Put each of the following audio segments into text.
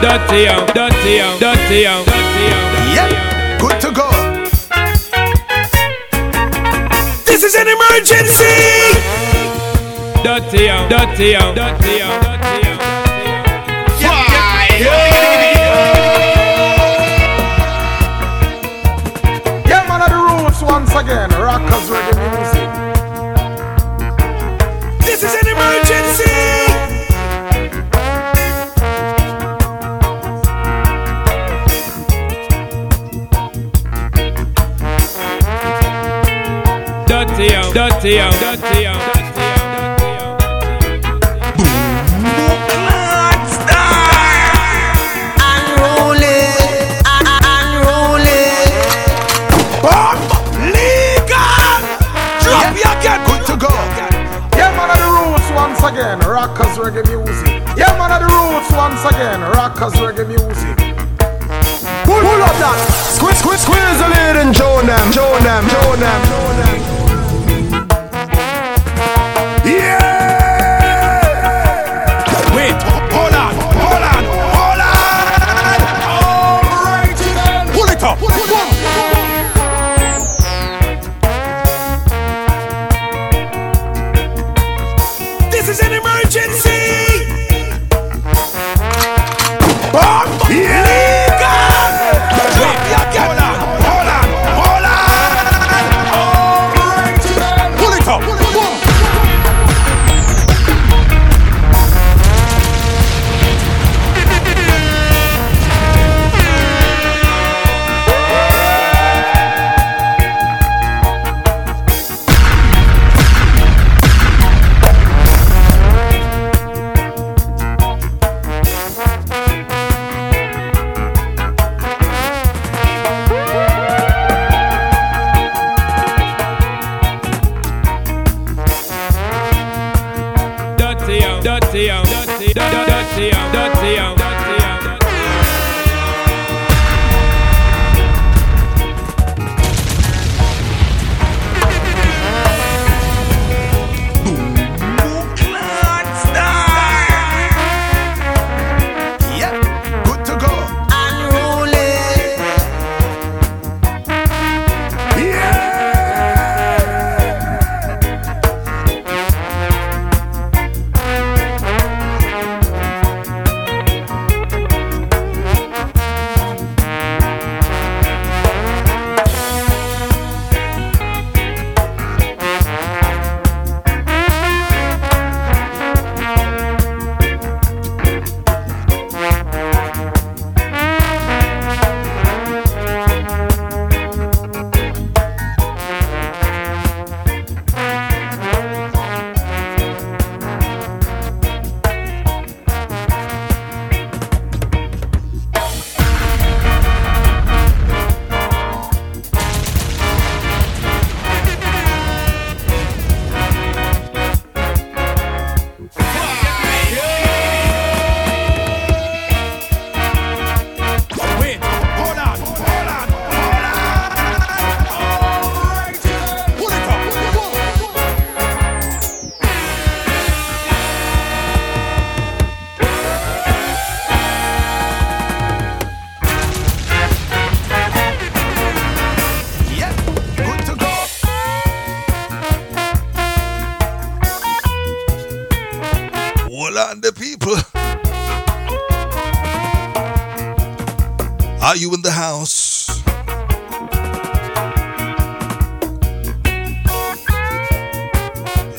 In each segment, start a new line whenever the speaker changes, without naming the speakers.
dirty, dirty, dirty, dirty.
Yep, good to go.
This is an emergency.
Dirty, dirty, dirty, dirty.
Yeah, man, of the roots once again. Rockers reggae music. Of the roots once again. Rockers reggae music. Yeah, man, of the roots once again. Rockers reggae music. Pull, up that. Squeeze, squeeze, squeeze the lid and show them, show them, show them, show them.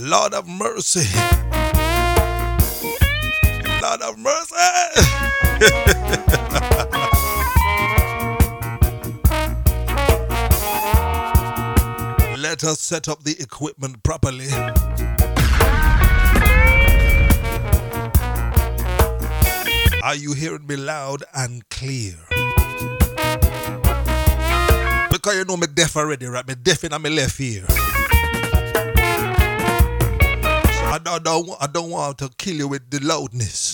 Lord of mercy. Lord of mercy. Let us set up the equipment properly. Are you hearing me loud and clear? Because you know me deaf already, right? Me deaf in my left ear. I don't, I don't, I don't want to kill you with the loudness.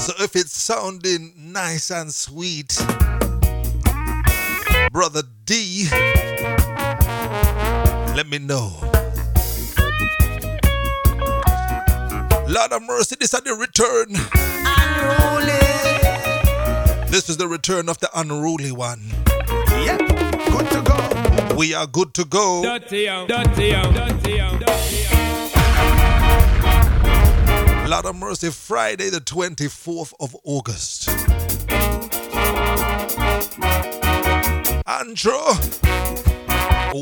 So if it's sounding nice and sweet, brother D, let me know. Lord of mercy, this is the return This is the return of the unruly one.
Yep, good to go.
We are good to go. Lord of Mercy, Friday, the 24th of August. Andrew,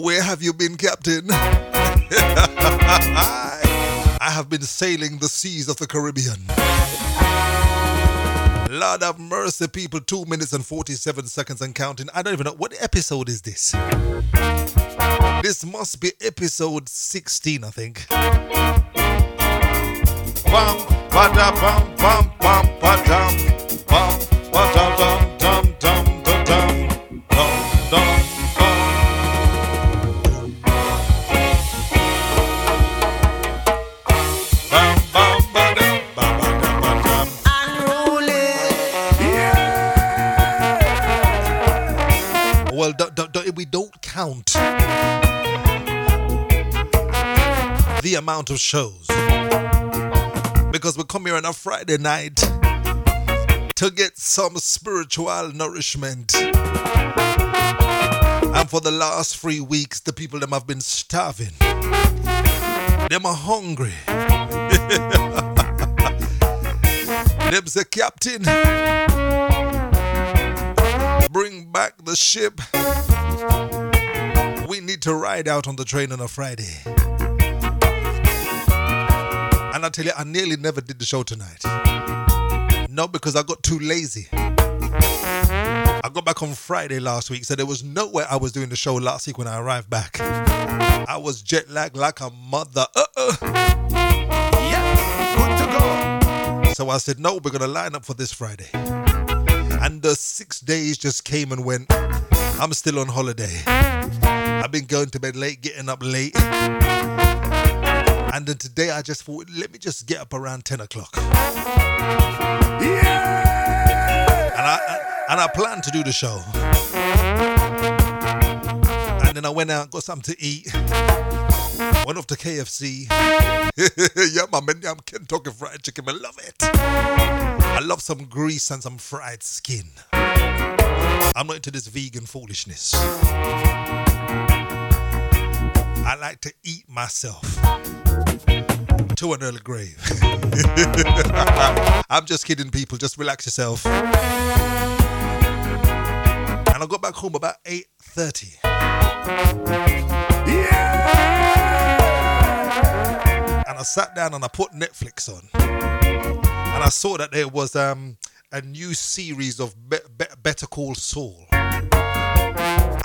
where have you been, Captain? I have been sailing the seas of the Caribbean. Lord of mercy, people, 2 minutes and 47 seconds and counting. I don't even know. What episode is this? This must be episode 16, I think. Bum, ba-da, bum, bum, bum, ba-dum. Bum, ba-da, dum, count the amount of shows because we come here on a Friday night to get some spiritual nourishment. And for the last three weeks, the people them have been starving. Them are hungry. them say, Captain, bring back the ship. To ride out on the train on a Friday. And I tell you, I nearly never did the show tonight. Not because I got too lazy. I got back on Friday last week, so there was no way I was doing the show last week when I arrived back. I was jet lagged like a mother. Uh-uh.
Yep, good to go.
So I said, no, we're going to line up for this Friday. And the six days just came and went. I'm still on holiday. I've been going to bed late, getting up late. And then today I just thought, let me just get up around 10 o'clock. And I and I planned to do the show. And then I went out, got something to eat. Went off to KFC. yeah, my man, I'm Kentucky Fried Chicken. I love it. I love some grease and some fried skin. I'm not into this vegan foolishness. I like to eat myself to an early grave. I'm just kidding, people. Just relax yourself. And I got back home about 8:30. Yeah! And I sat down and I put Netflix on. And I saw that there was um, a new series of Be- Be- Better Call Saul.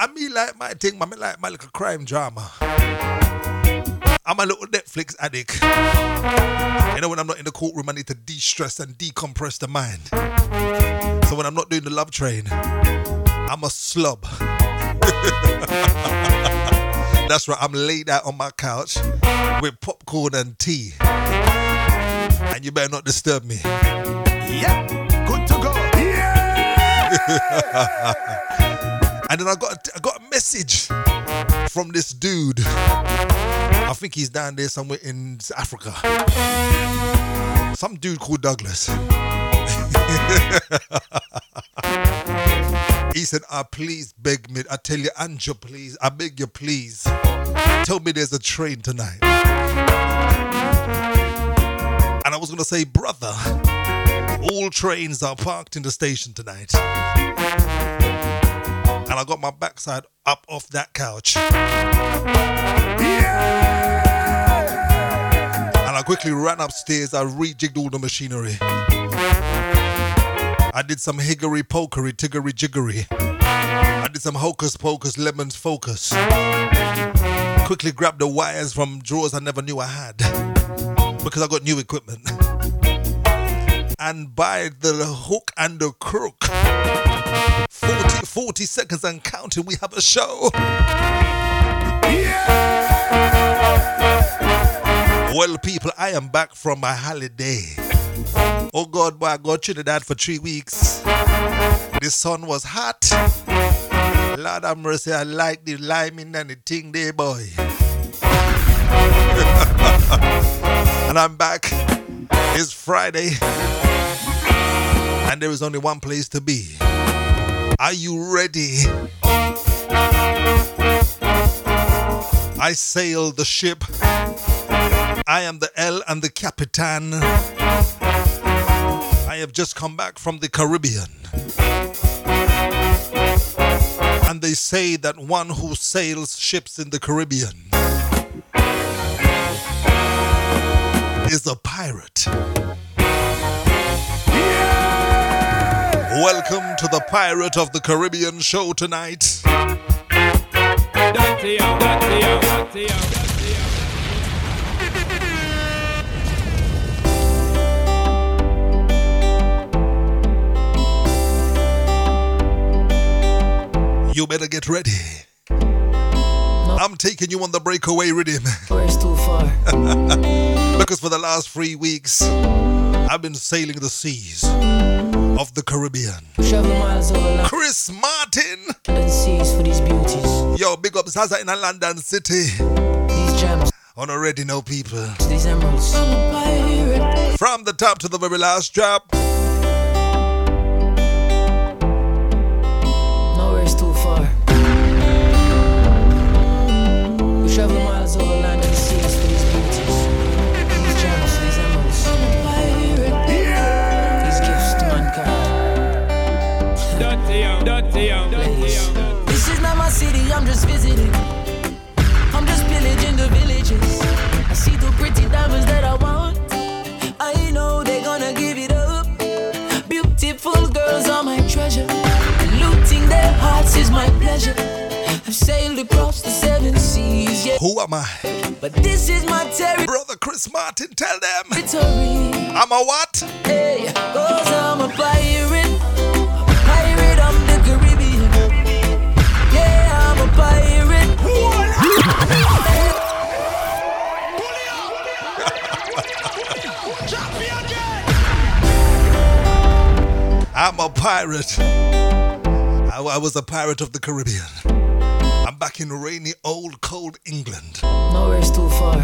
I mean, like my thing, I mean, like my little crime drama. I'm a little Netflix addict. You know, when I'm not in the courtroom, I need to de stress and decompress the mind. So when I'm not doing the love train, I'm a slub. That's right, I'm laid out on my couch with popcorn and tea. And you better not disturb me.
Yep, good to go.
And then I got I got a message from this dude. I think he's down there somewhere in Africa. Some dude called Douglas. he said, "Ah, please beg me. I tell you, Andrew, please. I beg you, please. Tell me there's a train tonight." And I was gonna say, brother, all trains are parked in the station tonight and I got my backside up off that couch. And I quickly ran upstairs. I rejigged all the machinery. I did some higgery pokery, tiggery jiggery. I did some hocus pocus, lemons focus. Quickly grabbed the wires from drawers I never knew I had because I got new equipment. And by the hook and the crook, 40, 40 seconds and counting, we have a show. Yeah. Well, people, I am back from my holiday. Oh God, boy, I got Trinidad for three weeks. The sun was hot. Lord have mercy, I like the liming and the thing there, boy. and I'm back. It's Friday. and there is only one place to be. Are you ready? I sail the ship. I am the L and the Capitan. I have just come back from the Caribbean. And they say that one who sails ships in the Caribbean is a pirate. Welcome to the Pirate of the Caribbean show tonight. You better get ready. I'm taking you on the breakaway riddim
Where's too far?
because for the last three weeks, I've been sailing the seas of the Caribbean.
Travel miles over land
Chris Martin,
and seas for these beauties.
yo, big up Zaza in a London City.
These gems,
On already know people.
these emeralds. I'm a pirate.
From the top to the very last drop.
I'm just. I'm just pillaging the villages. I see the pretty diamonds that I want. I know they're gonna give it up. Beautiful girls are my treasure. Looting their hearts is my pleasure. I've sailed across the seven seas, yeah.
Who am I?
But this is my territory.
Brother Chris Martin, tell them.
I'm
a what?
Hey, cause I'm a pirate. I'm a pirate.
I, I was a pirate of the Caribbean. I'm back in rainy, old, cold England.
Nowhere's too far.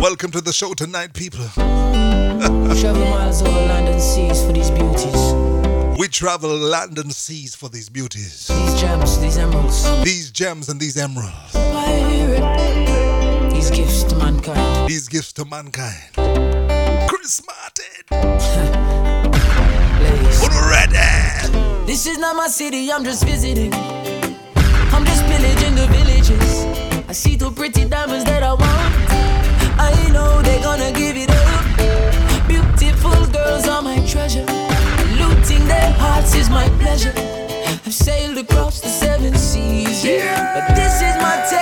Welcome to the show tonight, people.
We travel miles over land and seas for these beauties.
We travel land and seas for these beauties,
These gems, these emeralds.
these gems and these emeralds,
These gifts to mankind.
these gifts to mankind. Chris Martin. ready?
This is not my city, I'm just visiting. I'm just pillaging the villages. I see two pretty diamonds that I want. I know they're gonna give it up. Beautiful girls are my treasure. Looting their hearts is my pleasure. I've sailed across the seven seas, yeah. But this is my territory.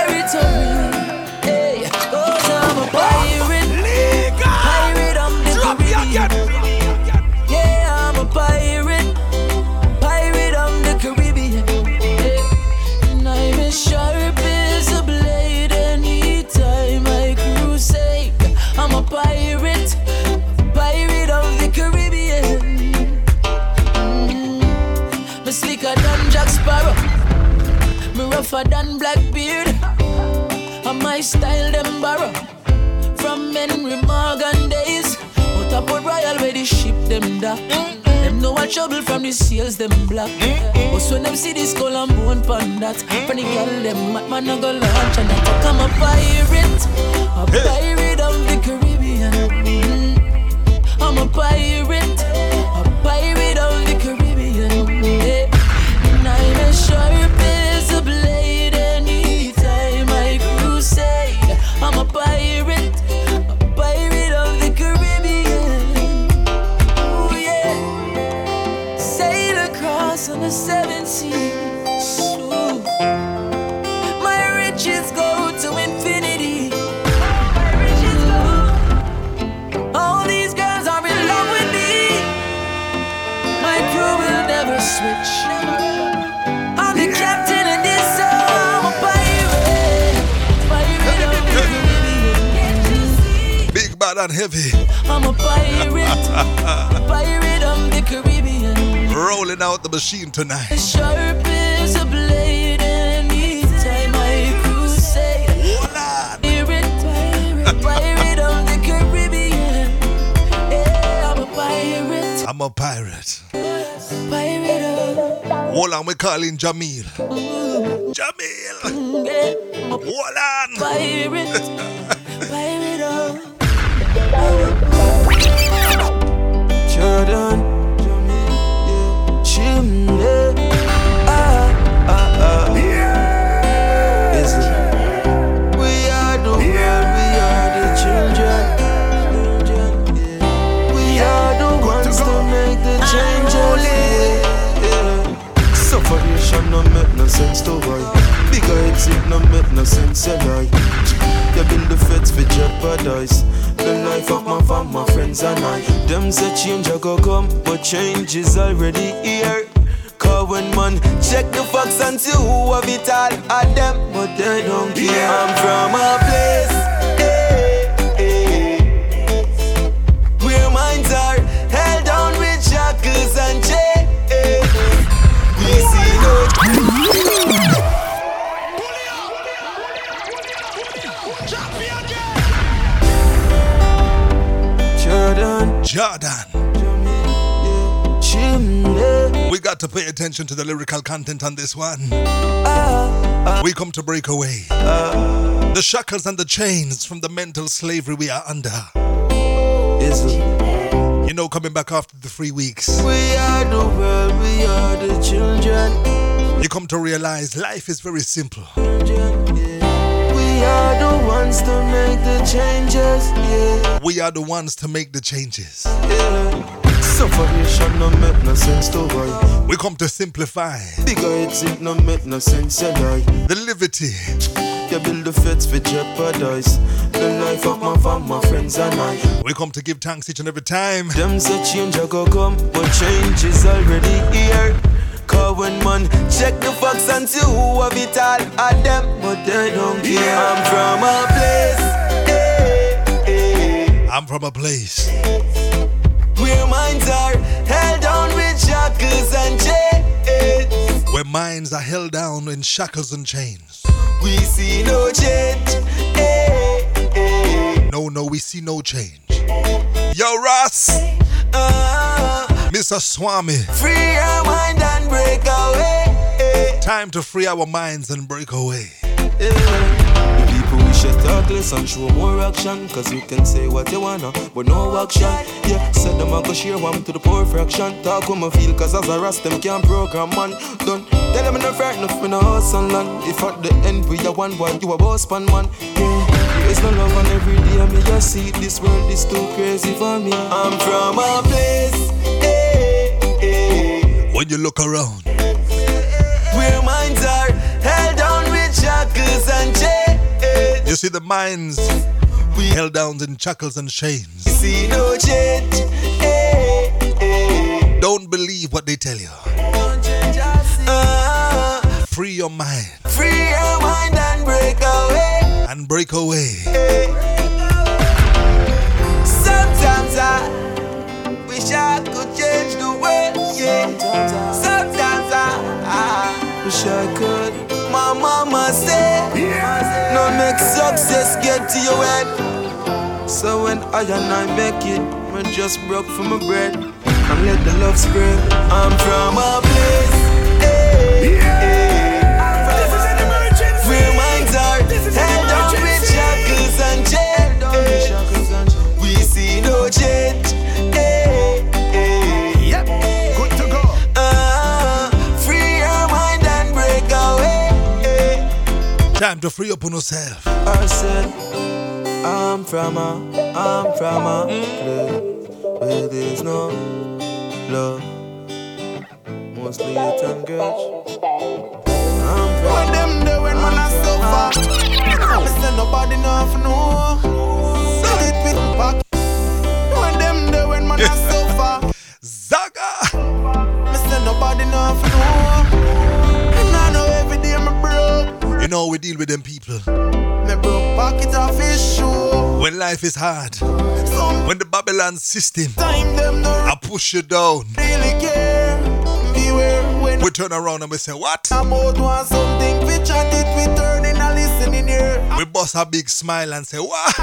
Me rougher than Blackbeard. And my style them borrow from Henry Morgan days. Of Port Royal where the ship them dock. Them know what trouble from the seals them black. But when them see this skull and bone pan that, when the girl them mad man a go launch and attack. I'm a pirate, a pirate of the Caribbean. Mm. I'm a pirate, Caribbean.
Big bad and heavy,
I'm a pirate. pirate of the Caribbean.
rolling out the machine tonight.
As sharp as a blade anytime I crusade. Pirate, pirate, pirate of the Caribbean. Yeah, I'm a pirate.
I'm a pirate.
Pirate up.
Hold on, we calling Jamil. Jamil!
Mm, yeah.
Hold on!
Pirate.
Jordan, chimney, ah, ah, ah. It? We are the we are the children. We are the ones to make the changes, yeah, yeah. No make no sense to why. Bigger heads it no make no sense, yeah, lie. They build the feds for jeopardize the life of my fam, my friends and I. Them say change a go come, but change is already here. Cause when man check the facts and see who have it all at them, but they don't care. I'm from a place Jordan,
Jordan.
yeah, chimney.
We got to pay attention to the lyrical content on this one. We come to break away. The shackles and the chains from the mental slavery we are under. You know, coming back after the three weeks,
We are the world, we are the children.
you come to realize life is very simple.
Children, yeah. We are the ones to make the changes, yeah,
We are the ones to make the changes.
yeah. Suffocation no make no sense to why.
We come to simplify
Bigger heads it no make no sense, yeah, lie.
the liberty.
You build the feds for jeopardize the life of my fam, my friends and I.
We come to give thanks each and every time.
Them say change a go come, but change is already here. Cause when man check the facts and see who have it all at them, but they don't care. I'm from a place eh, eh,
I'm from a place
where minds are held down with shackles and chains.
where minds are held down in shackles and chains.
We see no change. eh, eh.
No, no, we see no change. Yo, Ross,
Ah,
Mr. Swami,
free your mind and break away.
time to free our minds and break away.
The people we should talk less and show more action. Cause you can say what you wanna, but no action. Yeah, said them I go share one to the poor fraction. Talk what I feel, cause as a rest, them can't program man. Don't tell them no fright enough in a house and land. If at the end we are one boy, you a boss pan man. Yeah, is no love on every day. Me just see this world is too crazy for me. I'm from a place.
When you look around,
where minds are held down with shackles and chains.
you see the minds
We
held down in shackles and chains.
see no change. Eh, eh.
Don't believe what they tell you.
Ah,
Free your mind
free your mind and break away.
and break away.
Sometimes I wish I could Sometimes I, I wish I could. My mama said, No make success get to your head. So when I and I make it, I just broke from my bread and let the love spread. I'm from a place. eh, eh, Where minds are held with shackles and chains. We see no change.
Time to free up on yourself.
I said, I'm from a, I'm from a place where there's no love, mostly hate and grudge. I'm from
When them there when man a suffer. Me say nobody know for know. Sell it with back. When them there when man a suffer.
Zaga!
Me say nobody know for know.
You know, we deal with them people
Me broke off his shoe.
when life is hard,
Some
when the Babylon system
time them no
I push you down.
really care. Beware
We turn around and we say, What?
about want something. We chat it, we turn in a listening ear.
We bust a big smile and say, What?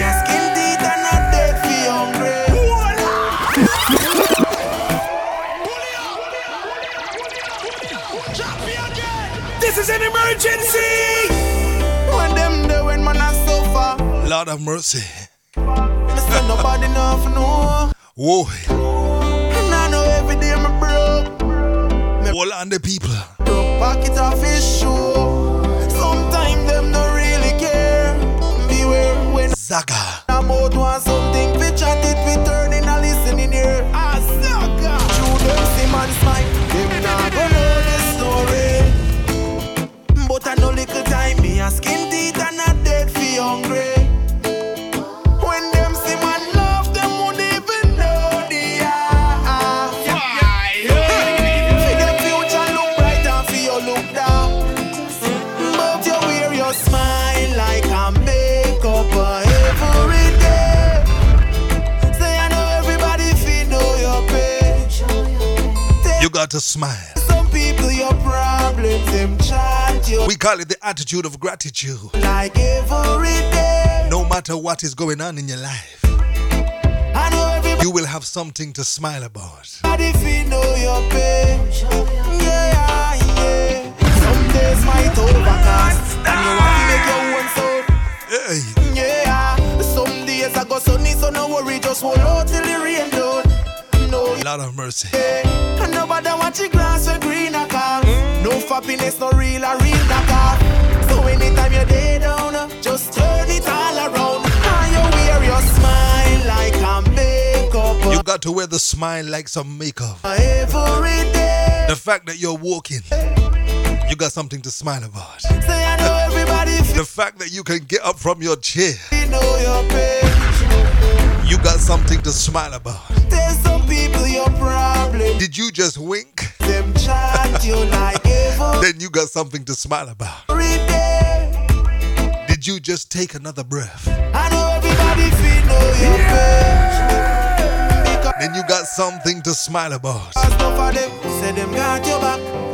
a
is an emergency.
When them there when man suffer,
Lord have mercy.
me say nobody know for no.
Whoa.
And I know every day me broke.
All on the people.
Broke pocket off his shoe. Sometimes them don't really care. Beware when
Zaga.
about want something, we chat it, we turn in
got to smile.
Some people your problems them chant you
We call it the attitude of gratitude.
like every day.
No matter what is going on in your life,
I know everybody
you will have something to smile about.
feel know your pain. Yeah, yeah. Some days might overcast and you want to make your own soul.
Hey,
Yeah, some days I go sunny, so no worry, just hold out till the rain
Lord have mercy.
and nobody watch glass with green a car. No happiness, no real or real car. So anytime you're day down, just turn it all around. And you wear your smile like a makeup
You got to wear the smile like some makeup.
every day.
The fact that you're walking, you got something to smile about.
Say I know everybody
The fact that you can get up from your chair,
feel know your pain.
You got something to smile about.
Tell some people your problem.
Did you just wink?
Them chant you like every
Then you got something to smile about. Did you just take another breath?
I know everybody feel know your pain.
Then you got something to smile about.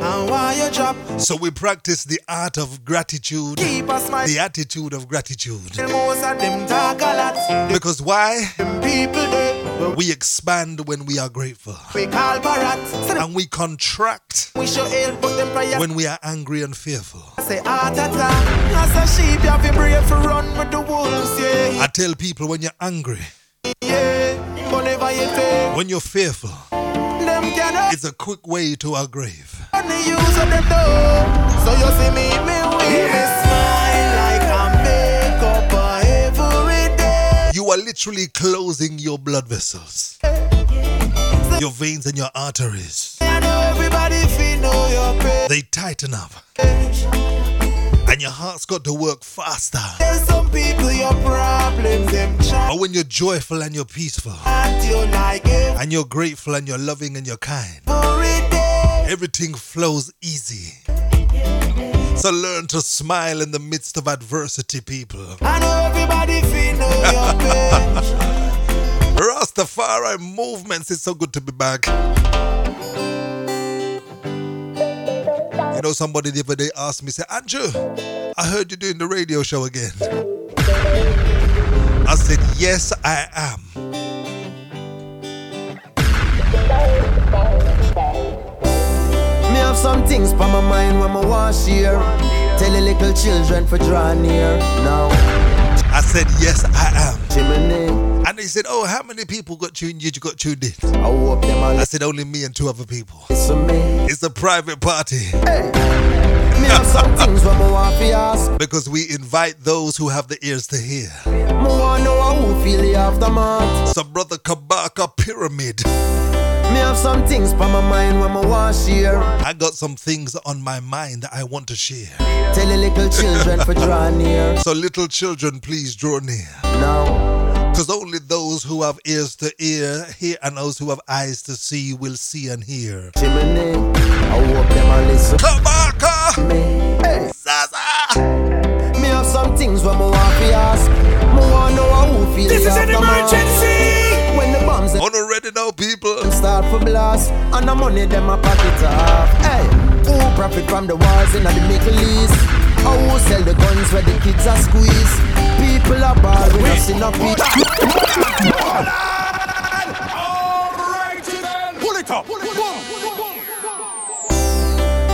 Enough of them say them got your back and why you drop.
So we practice the art of gratitude,
Keep a smile.
the attitude of gratitude.
Most of them talk a lot.
Because why?
Them people they
We expand when we are grateful.
we call parrot. Say
And we contract
we show help, but them
when we are angry and fearful.
say heart attack. As a sheep, you have to brave for run with the wolves, yeah,
I tell people when you're angry,
yeah. But never you
when you're fearful, it's a quick way to our grave.
only use of them though. So you see me, me with me smile like a makeup every day.
You are literally closing your blood vessels, your veins and your arteries.
I know everybody feel know your pain.
They tighten up, and your heart's got to work faster.
Some people your problems, them
But when you're joyful and you're peaceful,
chat you like
and you're grateful and you're loving and you're kind, everything flows easy. So learn to smile in the midst of adversity, people.
I know everybody feel your pain.
Rastafari movements, it's so good to be back. You know, somebody the other day asked me, say, Andrew, I heard you doing the radio show again. I said, Yes, I am.
Me have some things on my mind when I want share. Tell the little children for draw near. Now,
I said, Yes, I am.
chimney,
And they said, Oh, how many people got tuned? You got tuned in?
I hope them all
I said, Only me and two other people.
listen me.
It's a private party
Me some things when I want ask.
because we invite those who have the ears to hear.
Me want know how who feel the aftermath.
So, Brother Kabaka Pyramid,
Me have some things on my mind when I want share.
I got some things on my mind that I want to share.
Tell the little children for draw near.
So, little children, please draw near.
Now,
Because only those who have ears to ear, hear, and those who have eyes to see will see and hear.
chimney, I hope them all listen
Kabaka!
me. Hey.
Zaza!
Me have some things when I want to ask. Me want know who feel
This is an emergency.
When the bombs them
Already now, people.
start for blast, and the money them a pocket off. Hey, who profit from the wars in the Middle East? How who sell the guns where the kids are squeezed. People are ball, we not see no peace.
Pull it up.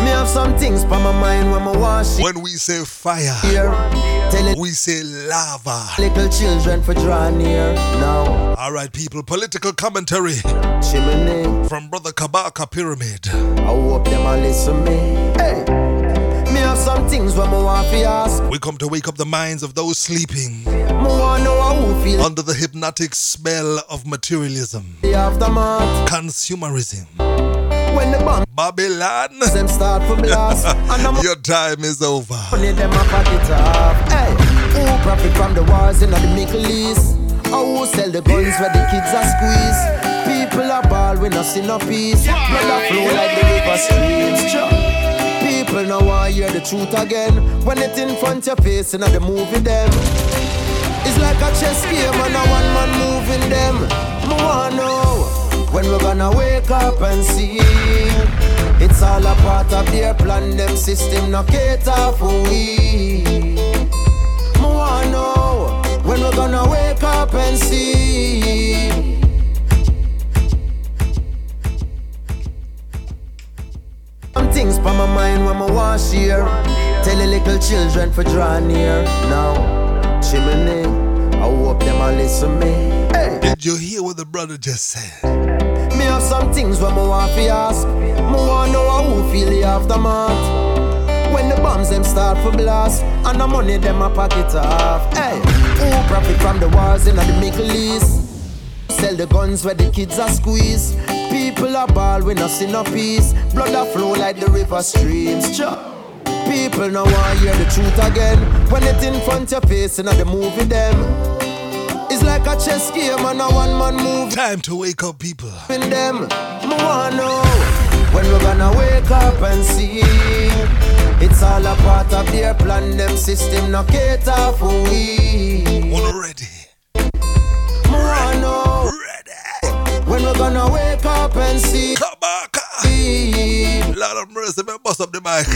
Me have some things on my mind when I wash
When we say fire,
here.
We say lava.
little children for draw near now.
All right, people. Political commentary
Chimney,
from Brother Kabaka Pyramid.
I hope them a listen me. Hey, have some things when I want to ask.
We come to wake up the minds of those sleeping
Me want know how who feel
under the hypnotic spell of materialism,
the aftermath
consumerism,
when the bombs
Babylon.
them start for blast and I'm
Your time is over.
money them a pocket off. Hey, who profit from the wars in the Middle East? Or who sell the guns where the kids are squeeze? People are ball, we not see no peace. Blood flow like the river streams. People now want hear the truth again. When it in front of your face and the movie them. It's like a chess game and a one man moving them. Me wanna know when we're gonna wake up and see. It's all a part of their plan, them system no cater for we. Me wanna know when we're gonna wake up and see. Some things on my mind when I want share. Tell the little children for draw near now. Chimney, I hope them a listen me. Hey.
Did you hear what the brother just said?
Me have some things when me want fi ask. Me want to know how who feel the aftermath. When the bombs them start for blast and the money them a pocket off. Hey, who profit from the wars in the Middle East? Sell the guns where the kids are squeeze. People are ball, we not see no peace. Blood a flow like the river streams. People now want hear the truth again. When it in front your face and the movie them. It's like a chess game and a one man move
Time to wake up, people.
in them. Me when we're gonna wake up and see. It's all a part of their plan. Them system no cater for we.
Already.
Me wanna
Ready.
When we're gonna wake up and see.
Kabaka. Lord of mercy, man, bust up the mic.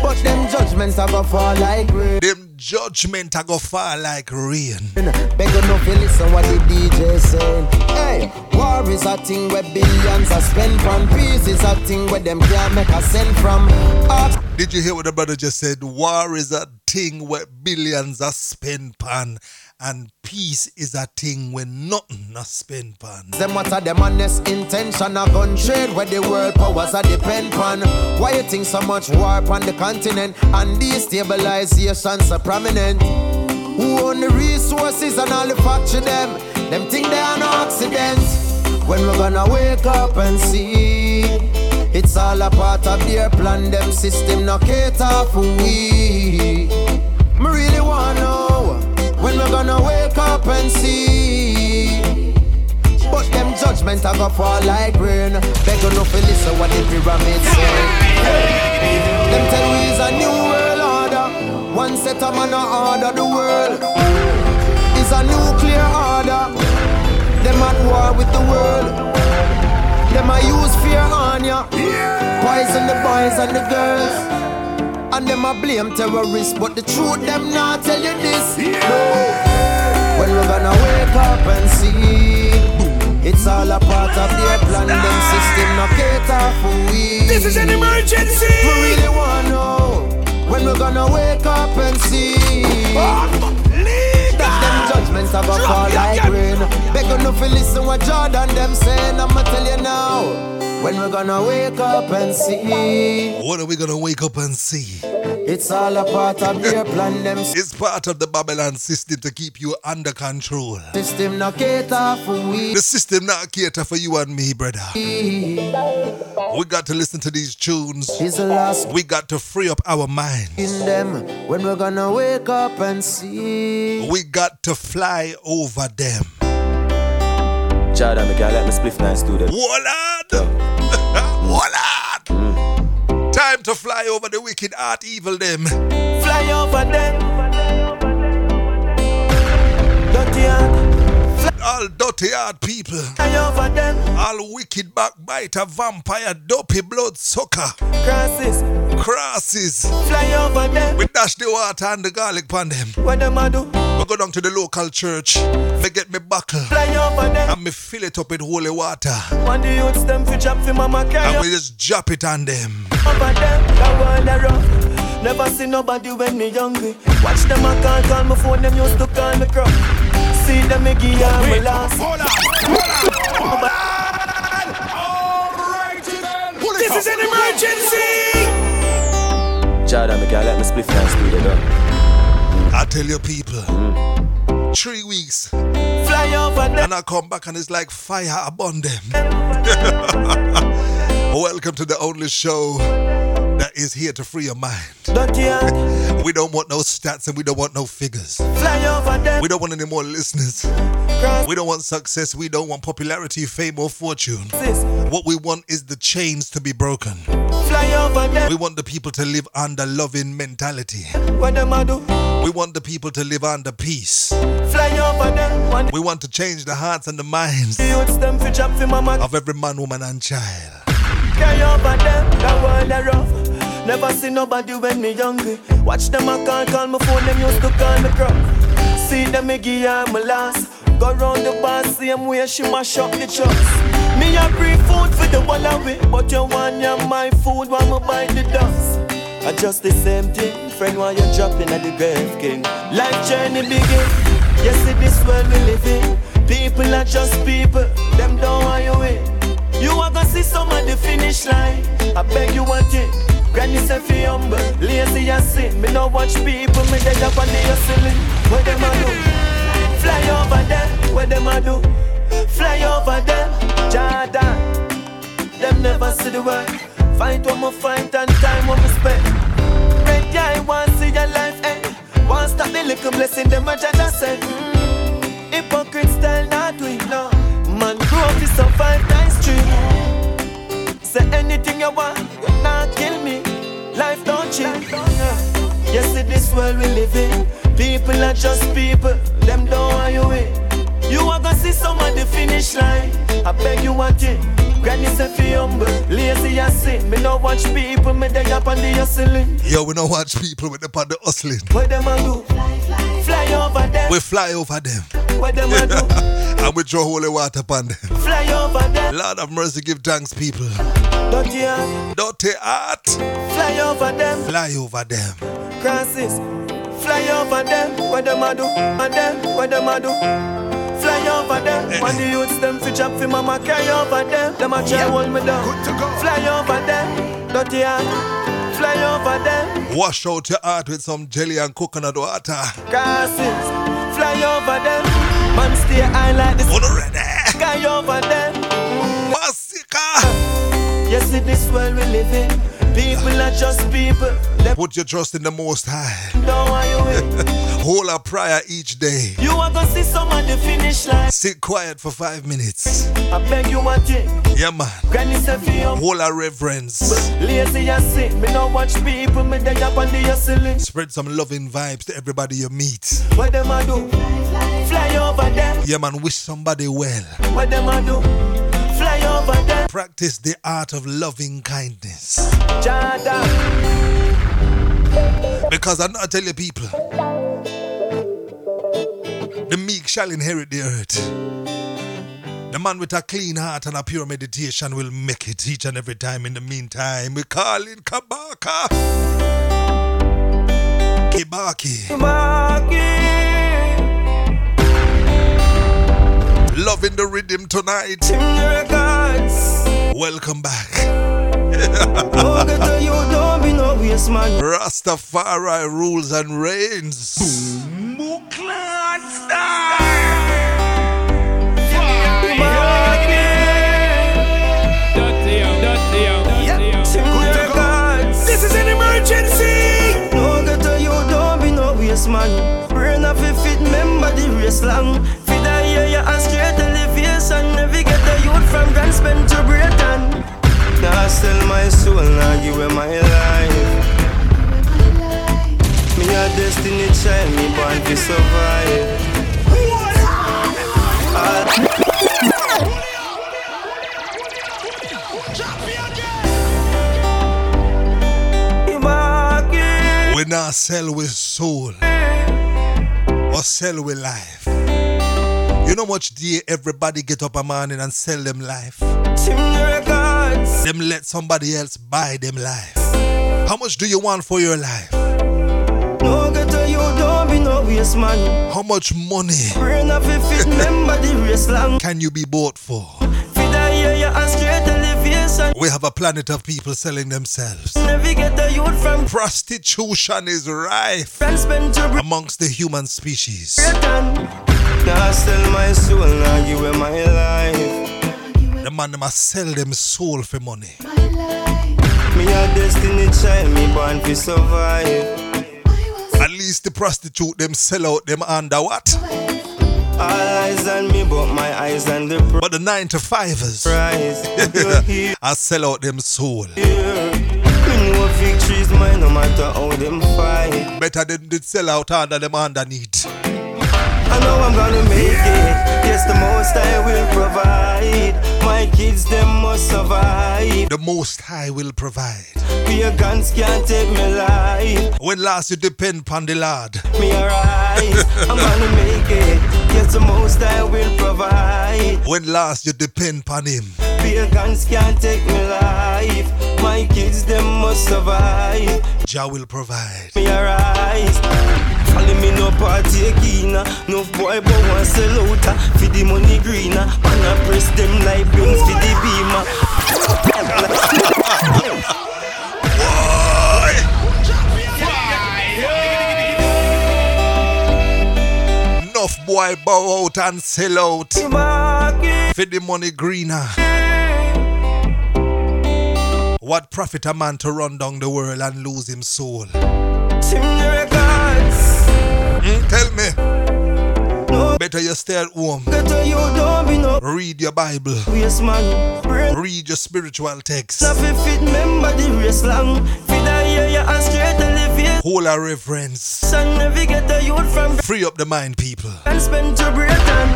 But them judgments are gonna fall like rain.
Them judgment I go fall like rain.
Beg you no feel listen what the DJ saying. Hey, war is a thing where billions are spent on. Peace is a thing where them can't make a cent from. Ask
Did you hear what the brother just said? War is a thing where billions are spent on, and peace is a thing where nothing are spent on.
them what are them honest intention of gun trade where the world powers are depend on. Why you think so much war on the continent and destabilization so prominent? Who own the resources and all the factory them? Them think they are no accident. When we're gonna wake up and see it's all a part of their plan, them system no cater for we. Me really wanna know when we're gonna wake up and see. But them judgment a go fall like rain. Beg no fi listen what the pyramid say. Them tell we is a new world order. One set of man order the world. Is a nuclear order. Them at war with the world. Them a use fear on ya. Poison the boys and the girls. And them a blame terrorists, but the truth them not tell you this. No. When we're gonna wake up and see It's all a part of their plan. Them system no cater for we.
This is an emergency.
We really wanna know When we're gonna wake up and see. That them judgments gonna fall like rain. Beg no fi listen what Jordan them saying I'ma tell you now When we're gonna wake up and see
What are we gonna wake up and see?
It's all a part of their plan Them
It's part of the Babylon system to keep you under control.
system not cater for we
The system not cater for you and me, brother. We got to listen to these tunes.
Is the last
We got to free up our mind.
in them when we're gonna wake up and see.
We got to fly over them.
Jordan, me can't let me spliff nice do that.
Wallad! Wallad! Time to fly over the wicked art evil them.
Fly over them. Dirty.
All dirty hard people.
Fly over them.
All wicked backbiter, vampire, dopey blood sucker.
Crosses.
Crosses.
Fly over them.
We dash the water and the garlic on them.
What them a do?
We go down to the local church. Me get me buckle.
Fly over them.
And me fill it up with holy water.
When the youths them fi drop fi mama carry
And we just drop it on them.
over them. The world a rough. Never see nobody when me hungry. Watch them a call, call my phone. Them used to call me crop. See them me give ya my last.
Hold on, hold on, hold on. This is an emergency.
Jordan, me can't let me split and speed it up.
I tell you people. Three weeks.
Fly over them.
And I come back and it's like fire upon them. Welcome to the only show that is here to free your mind. We don't want no stats and we don't want no figures.
Fly over them.
We don't want any more listeners.
Cross
We don't want success. We don't want popularity, fame, or fortune.
this.
What we want is the chains to be broken.
Fly over them.
We want the people to live under loving mentality.
What them a do?
We want the people to live under peace.
Fly over them.
We want to change the hearts and the minds
them fi drop fi mama
of every man, woman, and child.
carry over them. The world a rough. Never see nobody when me hungry. Watch them a call, call my phone. Them used to call me crop. See them me give my last. Go round the bar same way she mash up the trucks. Me a bring food for the wall away, but you want ya my food while me buy the dust. I just the same thing, friend. While you're dropping at the grave king, life journey begin. Yes, in this world we live in. People are just people, them don't want you in. You are gonna see some of the finish line. I beg you one thing. Granny say fi humble, lazy and sin. Me no watch people, me dead up on the ceiling. What them a do? Fly over them. What them a do? Fly over them. Jordan. Them never see the work. Fight what me fight and time what me spend. Red guy want see your life end. Want stop the little blessing them a judge a send. Mm. Hypocrite style not we no. Man grow up to survive nice street. Say anything you want, you not kill me. Life don't change. Yes, in this world we live in. People are just people, them don't want you in. You are gonna see some of the finish line. I beg you one thing. Granny say fi humble, lazy and sin. Me no watch people, me dey up on the ceiling.
Yo, we don't watch people with the part the hustling.
What them a do? Fly over them.
We fly over them.
What them a do?
and we throw holy water upon them.
Fly over them.
Lord of mercy, give thanks, people.
Don't Dirty hand.
Dirty heart.
Fly over them.
Fly over them.
crosses. Fly over them, what them a do? And them, what them a do? Fly over them, when the youths them fi chop fi mama carry over them. Them a try hold me down.
Good to go.
Fly over them, dirty hand. Fly over them,
Wash out your heart with some jelly and coconut water.
crosses. Fly over them, man stay high like the
Uno ready.
sky over them.
Massacre.
Yes, in this world we live in, people are just people.
Put your trust in the Most High.
don't want you in.
Hold a prayer each day.
You are gonna see some of the finish line.
Sit quiet for five minutes.
I beg you one thing,
Yeah, man.
Granny humble.
Hold a reverence.
Lazy and sin, me no watch people, me dey up on the ceiling.
Spread some loving vibes to everybody you meet.
What them a do? Fly over them.
Yeah, man. Wish somebody well.
What them a do? Fly over them.
Practice the art of loving kindness. Because I know I tell you, people, the meek shall inherit the earth. The man with a clean heart and a pure meditation will make it each and every time. In the meantime, we call in Kabaka. Kibaki. Loving the rhythm tonight. Welcome back. Rastafari rules and reigns.
Dirty, um, dirty, um, dirty, um.
This is an emergency.
From Grand Spend to Britain. Now sell my soul, now give away my life. Me a destiny child, me born to survive.
We not sell with soul or sell with life. You know much day everybody get up a morning and sell them life. Them let somebody else buy them life. How much do you want for your life?
No you, don't be no waste man.
How much money can you be bought for? We have a planet of people selling themselves. Prostitution is rife amongst the human species.
Now sell my soul, now give away my life.
The man them sell them soul for money.
Me a destiny child, me born to survive.
At least the prostitute them sell out them under what?
All eyes on me, but my eyes on the
But the nine to fivers. I sell out them soul.
know victory's mine, no matter how them fight.
Better than the sell out under them underneath.
I know I'm gonna make it. Yes, the most I will provide. My kids, them must survive.
The most high will provide.
Pagans can't take me life.
When last you depend upon the Lord.
Me arise, I'm gonna make it. Yes, the most I will provide.
When last you depend upon him.
Pagans can't take me life. My kids, them must survive.
Jah will provide.
Me arise. Me no partake eh, in No boy but one sell out For the money greener press them like for the beamer
Enough boy bow out and sell out. For the money greener. What profit a man to run down the world and lose him soul? Hmm, tell me.
No
Better you stay at home.
get to you don't be no
Read your Bible.
waste man Brain
Read your spiritual text.
Not fi fit member the race long Feed a year you and straight elevate
Hold a reverence.
Son never get the youth from
Free up the mind, people.
and spend to Britain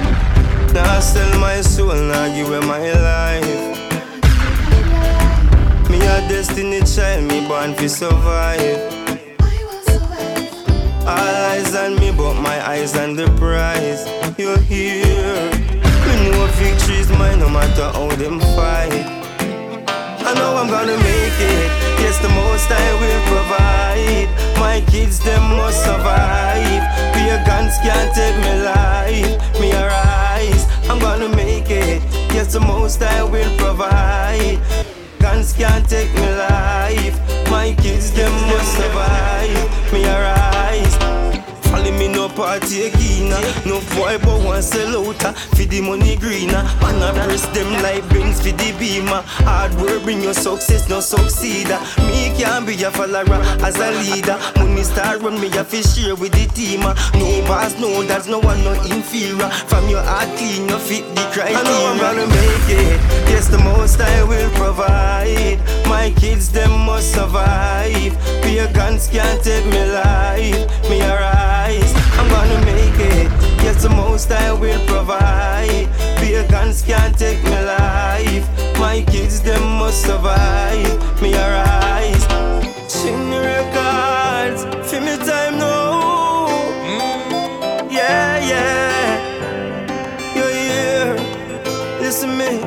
Now sell my soul, now give away my life Me a destiny child, me born to survive All eyes on me, but my eyes on the prize. You're here. Me know victory's mine, no matter how them fight. I know I'm gonna make it. Yes, the most I will provide. My kids, them must survive. Pagans can't take me life. Me arise. I'm gonna make it. Yes, the most I will provide. Guns can't take no partake in No boy but one sell out uh, For the money greener. Man I press them like Benz for the beamer. Hard work bring your success, no succeed uh. Me can be a follower as a leader. Money start run me a fish share with the team uh. No boss, no that's no one no inferior. From your heart clean, you fit the criteria. I know I'm gonna make it. Yes, the most I will provide. My kids, them must survive. Pagans can't take me life. Me arise, I'm gonna make it. Yes, the most I will provide. Pagans can't take me life. My kids, them must survive. Me arise. The records. Feel me time now. Yeah, yeah. You're here. Listen me.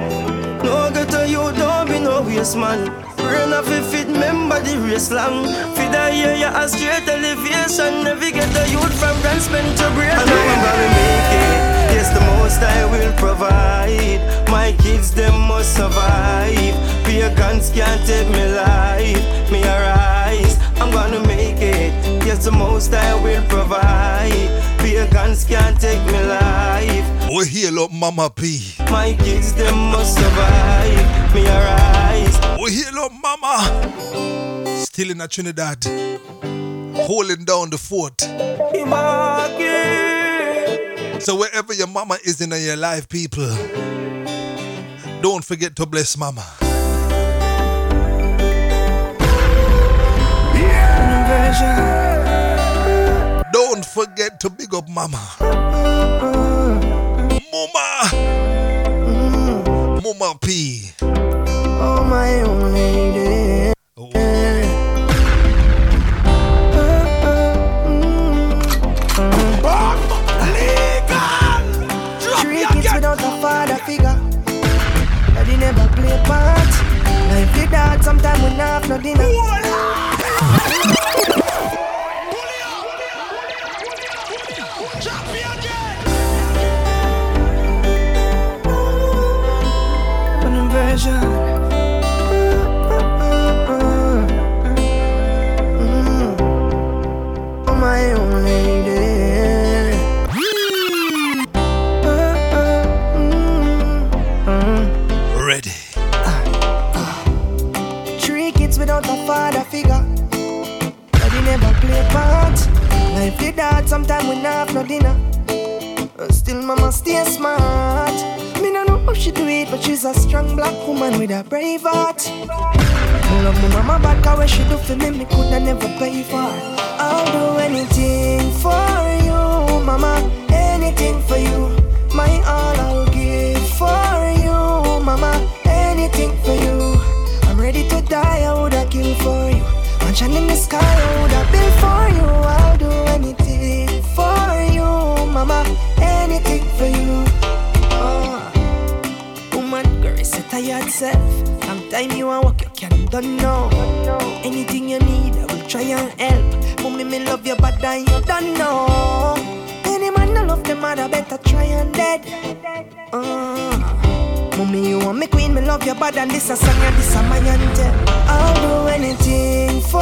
No get to you, don't be no waste man Brain of a fit, member the race long Feed a year, you a straight elevation. Never get the youth from grand spend to break I know I'm gonna make it. Yes, the most I will provide. My kids, them must survive. Pagans can't take me life. Me arise, I'm gonna make it. Yes, the most I will provide. Pagans can't take me life.
We heal up Mama P.
my kids, them must survive. Me arise.
We heal up Mama. Still in a Trinidad. Holding down the fort. So wherever your mama is in your life, people, don't forget to bless Mama. Don't forget to big up Mama. Mama. Mama P.
Three
kids
without a father figure. Daddy never play part. Sometimes we not have dinner. With that, sometimes we not have no dinner. Still, mama stay smart. Me no know how she do it, but she's a strong black woman with a brave heart. I love me mama cause what she do for me, me coulda never pay for. I'll do anything for you, mama. Anything for you. My all I'll give for you, mama. Anything for you. I'm ready to die, I woulda kill for you. Mansion in the sky, I woulda build for you. I'll do anything for you, mama. Anything for you. Oh. Woman, girl, is a tired self. Sometime you want walk, you can don't know. Anything you need, I will try and help. Mommy, me love you, but I you don't know. Any man no love the mother better try and dead. Uh. Mommy, you want me queen, me love you, but and this a song and this a my anthem. I'll do anything for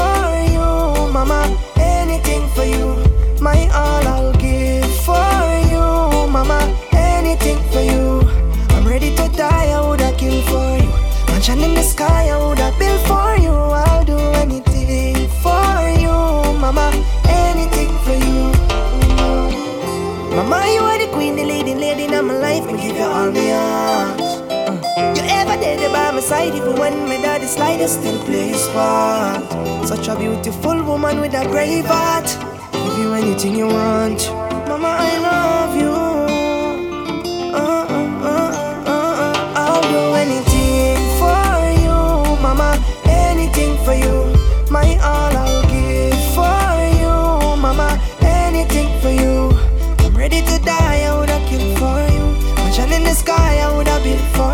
you, mama. Anything for you. My all I'll give for you, mama. Anything for you. I'm ready to die, I woulda kill for you. Mansion in the sky, I woulda built for you. I'll do anything for you, mama. Anything for you. Mama, you are the queen, the lady, lady in my life. Me give you all my heart. Uh, You ever there by my side, even when my daddy slide, you still play his part. Such a beautiful woman with a brave heart. You anything you want. Mama, I love you. Uh, uh, uh, uh, uh, I'll do anything for you, mama. Anything for you. My all I'll give for you, mama. Anything for you. I'm ready to die, I woulda kill for you. Mansion in the sky, I woulda build for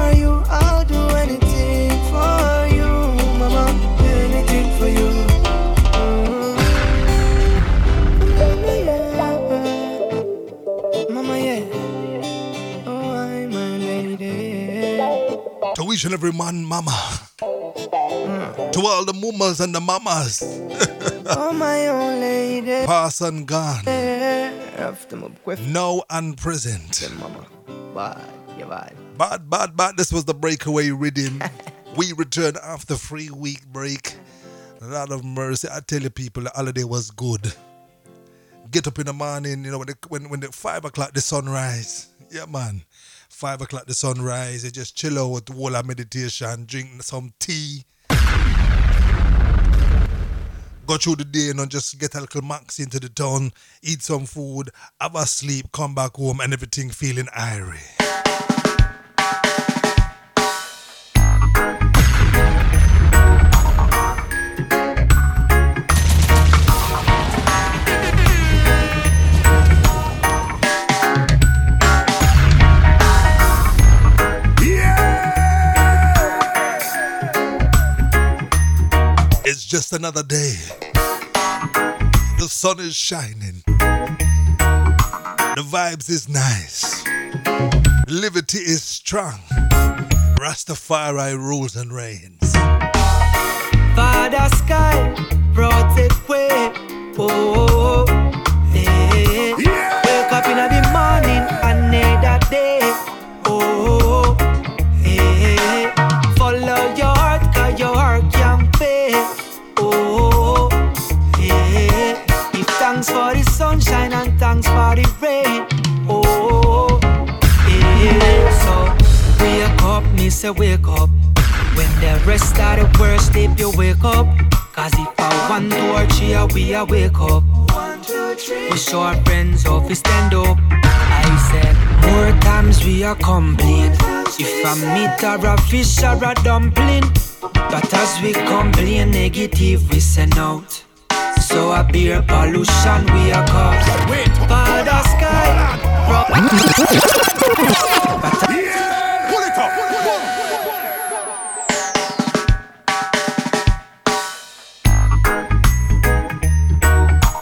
each and every man, mama. Hmm. To all the mumas and the mamas.
Oh, my own lady.
Past and gone. Now and present.
mama. Bye. Yeah, bye.
Bad, bad, bad. This was the breakaway riddim. we return after three week break. A lot of mercy. I tell you, people, the holiday was good. Get up in the morning, you know, when the, when, when the five o'clock the sunrise. Yeah, man. Five o'clock the sunrise. You just chill out, with the whole of meditation, drink some tea. Go through the day and just get a little max into the town, eat some food, have a sleep, come back home, and everything feeling airy. Just another day. The sun is shining. The vibes is nice. Liberty is strong. Rastafari rules and reigns.
Father sky, protect way. Oh, oh, oh. hey. Thanks for the rain. Oh, yeah. So wake up, me say wake up. When the rest of the world sleep, you wake up. Cause if I want to uh, we a wake up. One, two, three. We show our friends off, we stand up. I said, more times we are complete. If I meet or a fish or a dumpling. But as we complain negative, we send out. So a beer pollution we are
caused.
Father sky.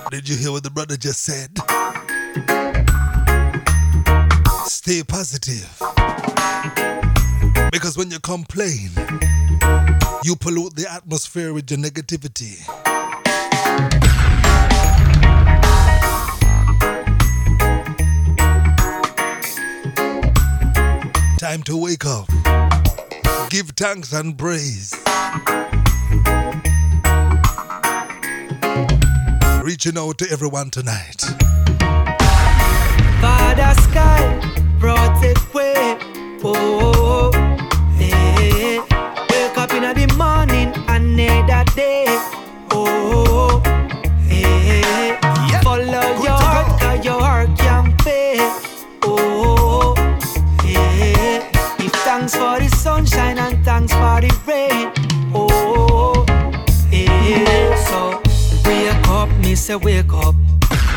but Did you hear what the
brother just said? Stay positive. Because when you complain, you pollute the atmosphere with your negativity. Time to wake up. Give thanks and praise. Reaching out to everyone tonight.
Father sky, protect way. Oh, oh, oh. hey. Wake up in the morning, another day. Thanks for the rain. Oh, hey. So wake up, me say wake up.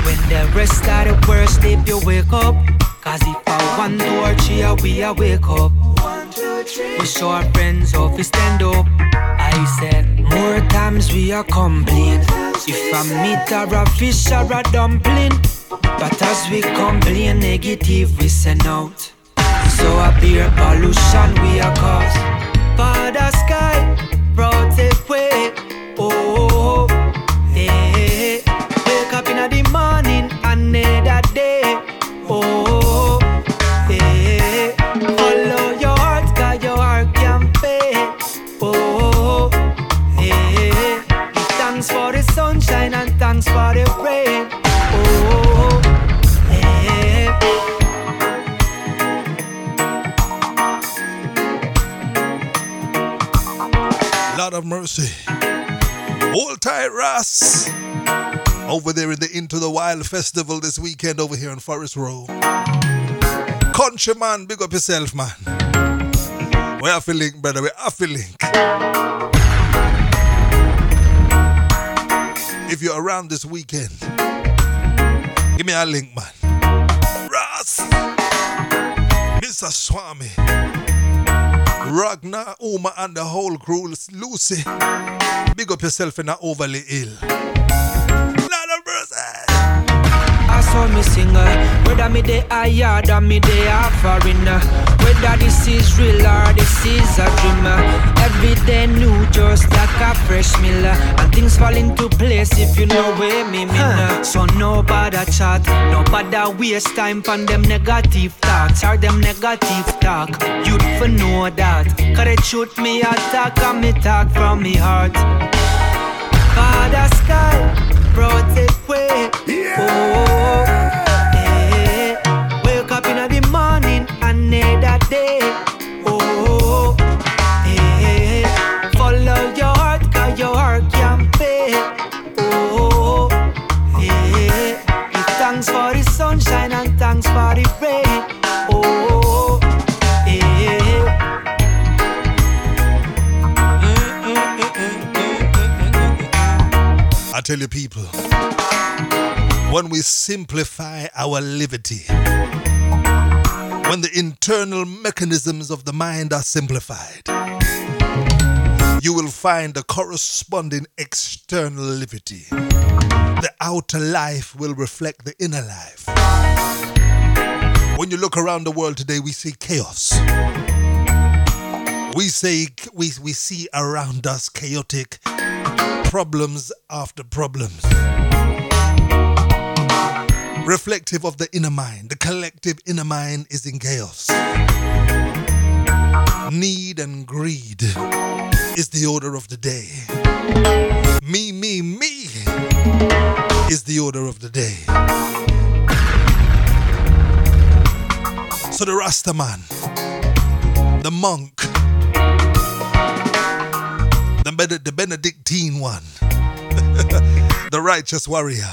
When the rest of the world sleep, you wake up. Cause if I want to three, uh, we a wake up. We show our friends off, we stand up. I said, more times we are complain. If I meet or a fish or a dumpling. But as we complain negative, we send out. So a beer pollution we a cause. Father
mercy. Hold tight, Ross. Over there in the Into the Wild Festival this weekend over here on Forest Row. Countryman, big up yourself, man. We are feeling, brother. We are feeling. If you're around this weekend, give me a link, man. Ross, Mr. Swami, Ragnar, Uma, and the whole crew. Lucy, big up yourself in the overly ill.
Saw me singer. Whether me dey higher or me offering. uh, Whether this is real or this is a dream. uh, Every day new, just like a fresh meal. uh, And things fall into place if you know where me mean. So nobody chat, no bother waste time on them negative thoughts or them negative talk. You'd for know that. Cause they shoot me attack and me talk from me heart. Father sky, Oh, eh. Wake up in the morning, another day.
Tell you, people, when we simplify our liberty, when the internal mechanisms of the mind are simplified, you will find a corresponding external liberty. The outer life will reflect the inner life. When you look around the world today, we see chaos. We say we, we see around us chaotic problems after problems. Reflective of the inner mind, the collective inner mind is in chaos. Need and greed is the order of the day. Me, me, me is the order of the day. So the Rasta man, the monk, the, Bene- the Benedictine one, the righteous warrior,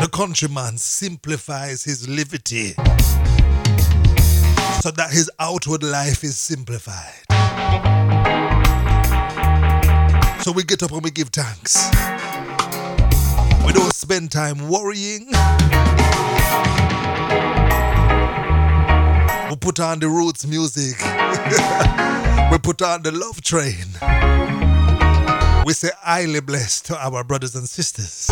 the countryman simplifies his liberty so that his outward life is simplified. So we get up and we give thanks. We don't spend time worrying. We put on the roots music. we put on the love train. We say highly blessed to our brothers and sisters.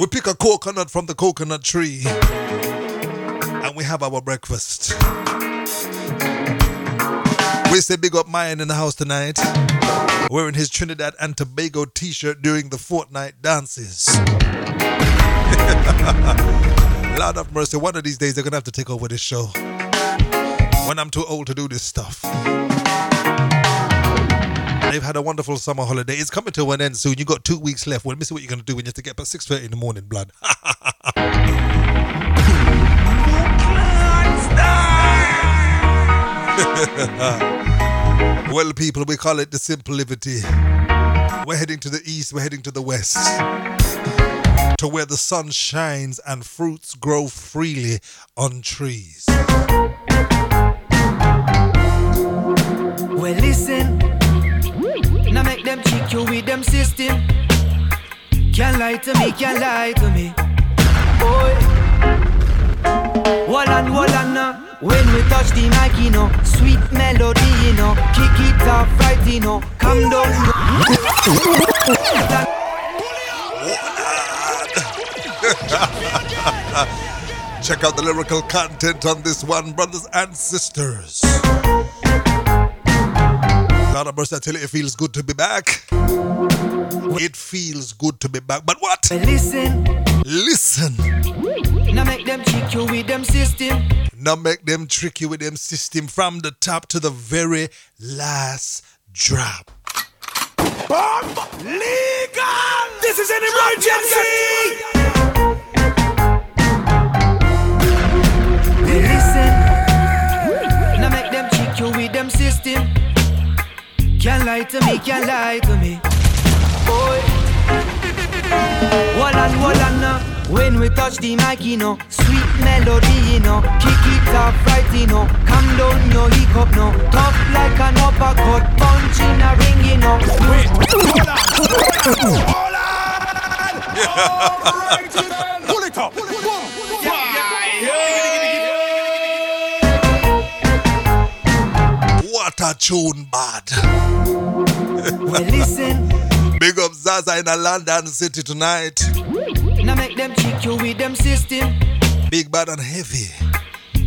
We pick a coconut from the coconut tree and we have our breakfast. We say big up Mayan in the house tonight, wearing his Trinidad and Tobago t shirt during the fortnight dances. Lord of mercy, one of these days they're gonna have to take over this show. When I'm too old to do this stuff. They've had a wonderful summer holiday. It's coming to an end soon. You've got two weeks left. Well, let me see what you're gonna do when you have to get up at 6:30 in the morning, blood. well, people, we call it the simple liberty. We're heading to the east, we're heading to the west. To where the sun shines and fruits grow freely on trees.
Well, listen. Now make them trick you with them system. Can't lie to me, can't lie to me. Boy. Wall and wall and uh, when we touch the mic, you know, sweet melody, you know, kick it off right, you know, come down.
Check out the lyrical content on this one, brothers and sisters. Of mercy, I tell you, it feels good to be back. It feels good to be back. But what?
Well, listen.
Listen.
Now make them trick you with them system.
Now make them trick you with them system from the top to the very last drop.
Bomb legal! This is an emergency!
Listen. Now make them trick you with them system. Can't lie to me, can't lie to me. Boy. Wall and wall and uh, when we touch the mic, you know, sweet melody, you know, kick it off right, you know, calm down your hiccup, no, tough like an uppercut, punch in a ring, you know.
Hold on, Pull it up!
What a tune, bad.
Listen.
Big up Zaza in a London City tonight.
Now make them trick you with them system.
Big bad and heavy.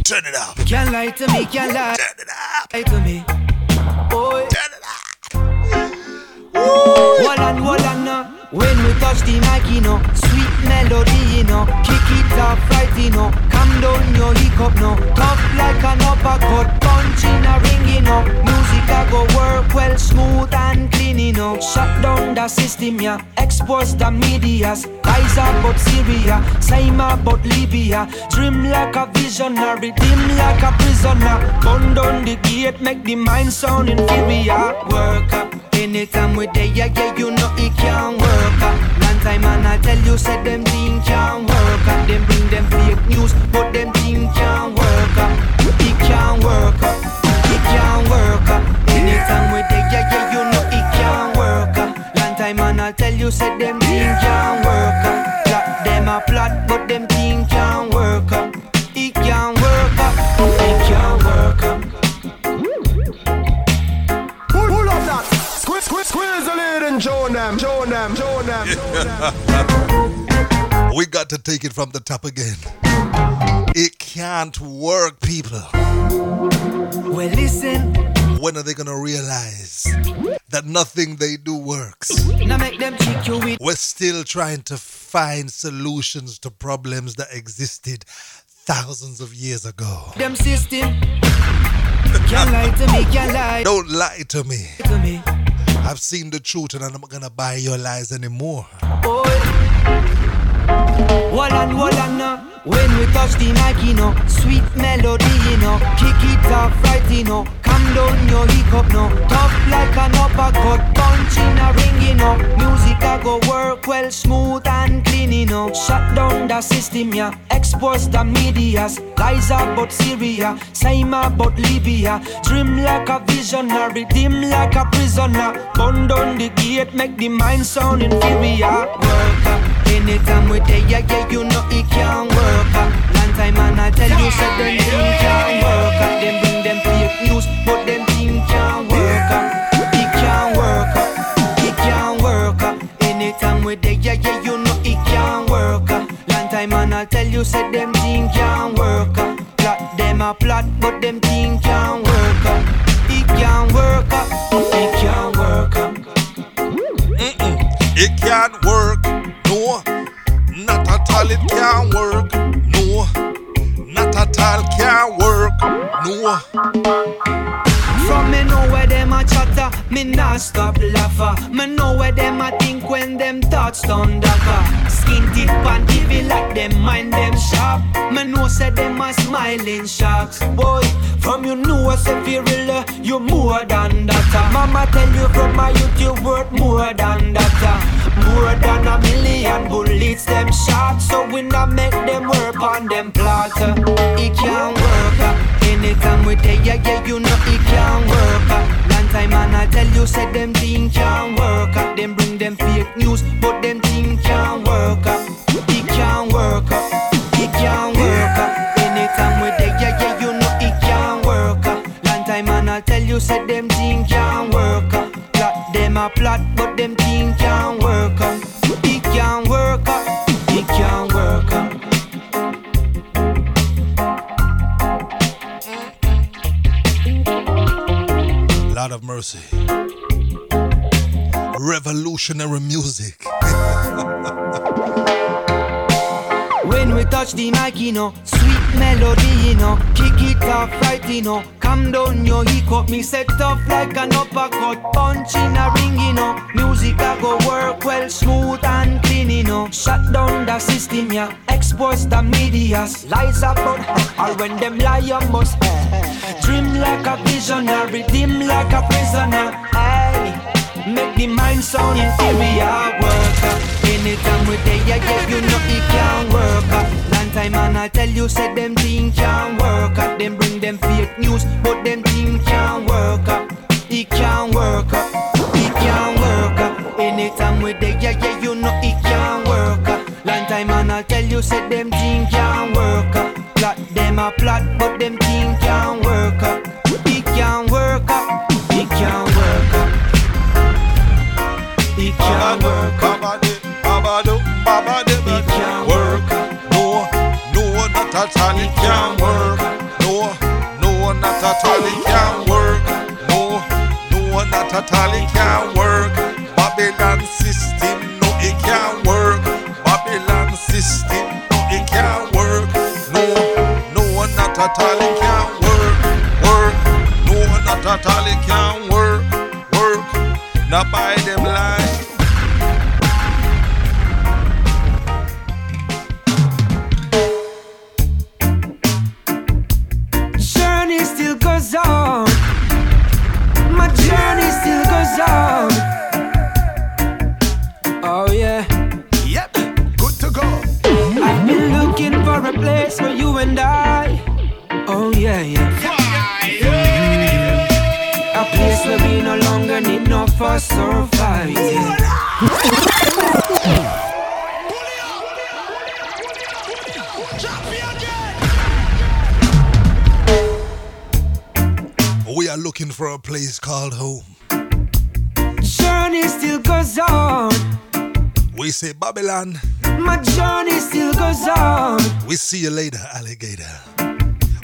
Turn it up.
Can't lie to me, can't lie.
Turn it up.
Lie to me. Boy.
Turn it up.
Wall and and uh, when we touch the mic, you know, sweet melody, you know, kick it off right, you know, calm down your hiccup, no, tough like an uppercut, punch in a ring, you know, music I go work well, smooth and clean, you know, shut down the system, yeah, expose the medias, eyes about Syria, Saima about Libya, dream like a visionary, dim like a prisoner, burn down the gate, make the mind sound inferior, work up. Anytime we there, yeah, yeah, you know it can't work. Uh. Long time and I tell you, said them thing can't work. Uh. Them bring them fake news, but them thing can't work. Uh. It can't work. Uh. It can't work. Uh. Anytime we there, yeah, yeah, you know it can't work. Uh. Long time and I tell you, said them thing can't work. Uh. Plot them a plot, but them
We got to take it from the top again. It can't work, people.
Well, listen.
When are they gonna realize that nothing they do works?
Now make them you
We're still trying to find solutions to problems that existed thousands of years ago.
them system. Can't lie to me, can't lie
Don't lie to me.
to me.
I've seen the truth and I'm not gonna buy your lies anymore.
Boy. Wall and wall and uh, when we touch the mic, you know, sweet melody, you know, kick it off right, you know, calm down your hiccup, no, tough like an uppercut, punch in a ring, you know, music I go work well, smooth and clean, you know, shut down the system, yeah, expose the medias, lies about Syria, Saima about Libya, dream like a visionary, dim like a prisoner, burn down the gate, make the mind sound inferior, uh, Anytime we there, yeah, yeah, you know it can't work. Uh. Long time and I tell you, said them thing can't work. Uh. Them bring them fake news, but them thing can't work. Uh. It can't work. Uh. It can't work. Uh. Anytime we there, yeah, yeah, you know it can't work. Uh. you, said them thing can't work. Uh. Plot them a plot, but them thing can't work. Uh. It can't work. Uh. It can't work. Uh.
It can't work, all, it can't work, no. Not at all, can't work, no.
From me know where them a chatter, me not stop laugher. Me know where them a when them thoughts done dagger. Skin tip and give like them mind them sharp. Me know say them a smiling sharks. Boy, from you know say feel real, you more than that. Mama tell you from my youth you worth more than that. More than a million bullets them shot. So we not make them work on them plot. It can't work. Anytime we tell ya, yeah, you know it can't work. Long time and I tell you, said them thing can't work. Them bring said them thing can't work. Plot them a plot, but them thing can't work. It can't work. It can't work.
Lord of mercy. Revolutionary music.
Touch the mic, you know, sweet melody, you know, kick it off right, you know, calm down your hiccup, me set off like an uppercut, punch in a ring, you know, music I go work well, smooth and clean, you know, shut down the system, yeah, expose the medias, lies about, or when them lie, you must dream like a visionary, dim like a prisoner, hey. Make the mind sound inferior work uh. Anytime we day, yeah, yeah, you know it can't work uh. Long time and I tell you, said them thing can't work uh. Them bring them fake news, but them thing can't work uh. It can't work uh. It can't work uh. Anytime we day, yeah, yeah, you know it can't work uh. Long time and I tell you, said them thing can't work uh. Plot them a plot, but them thing can't work uh.
At all, it can't work. No, no, not at all, it can't work. Babylon
a place
called home.
Journey still goes on.
We say Babylon.
My journey still goes on.
We see you later, alligator.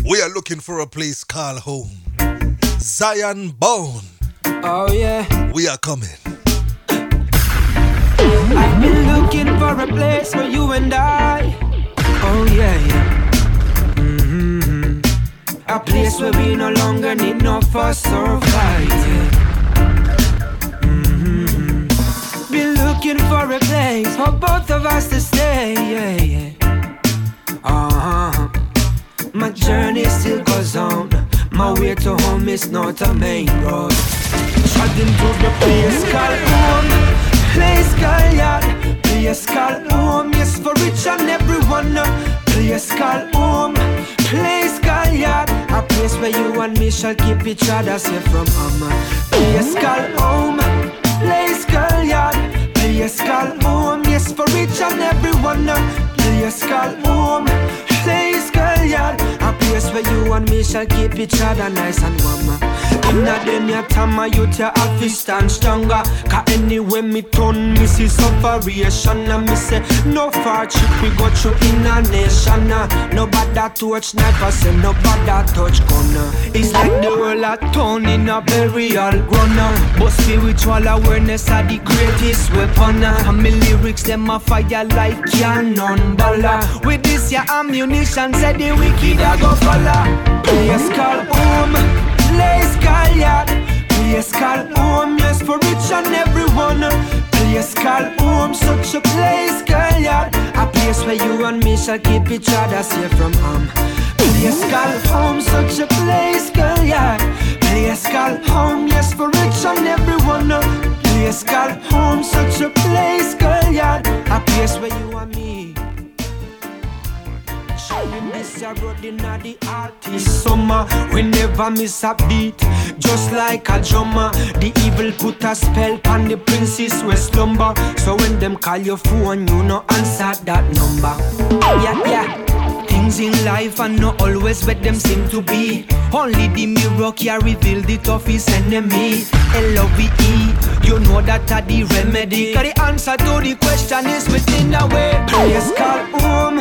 We are looking for a place called home. Zion Bone.
Oh yeah.
We are coming.
I've been looking for a place for you and I. Oh yeah, yeah. A place where we no longer need no fuss or fight. Yeah. hmm Been looking for a place for both of us to stay. Yeah, yeah. Uh-huh. My journey still goes on. My way to home is not a main road. Trotting to the place called home. Place called yard. Place called home. Yes, for rich and everyone. uh, Place called home. Place called yard. A place where you and me shall keep each other safe from harm. Place called home. Place called yard. Place called home. Yes, for rich and everyone. uh, Place called home. Place called yard. A place where you and me shall keep each other nice and warm. Inna them ya tama youth ya have to stand stronger Cause anyway me turn me see sufferation And me say no hardship we go through in a nation uh. Nobody touch sniper say no nobody touch gunner It's like the world a turn in a burial ground uh. But spiritual awareness are the greatest weapon uh. And me lyrics them a fire like cannon baller With this ya ammunition say the wicked a go follow Place call home, place call yard Place call home, yes for rich and everyone. Place call home, such a place call yard A place where you and me shall keep each other safe from harm. Place call home, such a place call yard Place call home, yes for rich and everyone. Place call home, such a place call yard A place where you and me Miss a road inna the artist. Summer We never miss a beat. Just like a drummer The evil put a spell on the princess we slumber. So when them call your phone You no answer that number. Yeah, yeah Things in life are not always what them seem to be Only the mirror can reveal the toughest enemy L-O-V-E You know that are the remedy Cause the answer to the question is within the way Place call home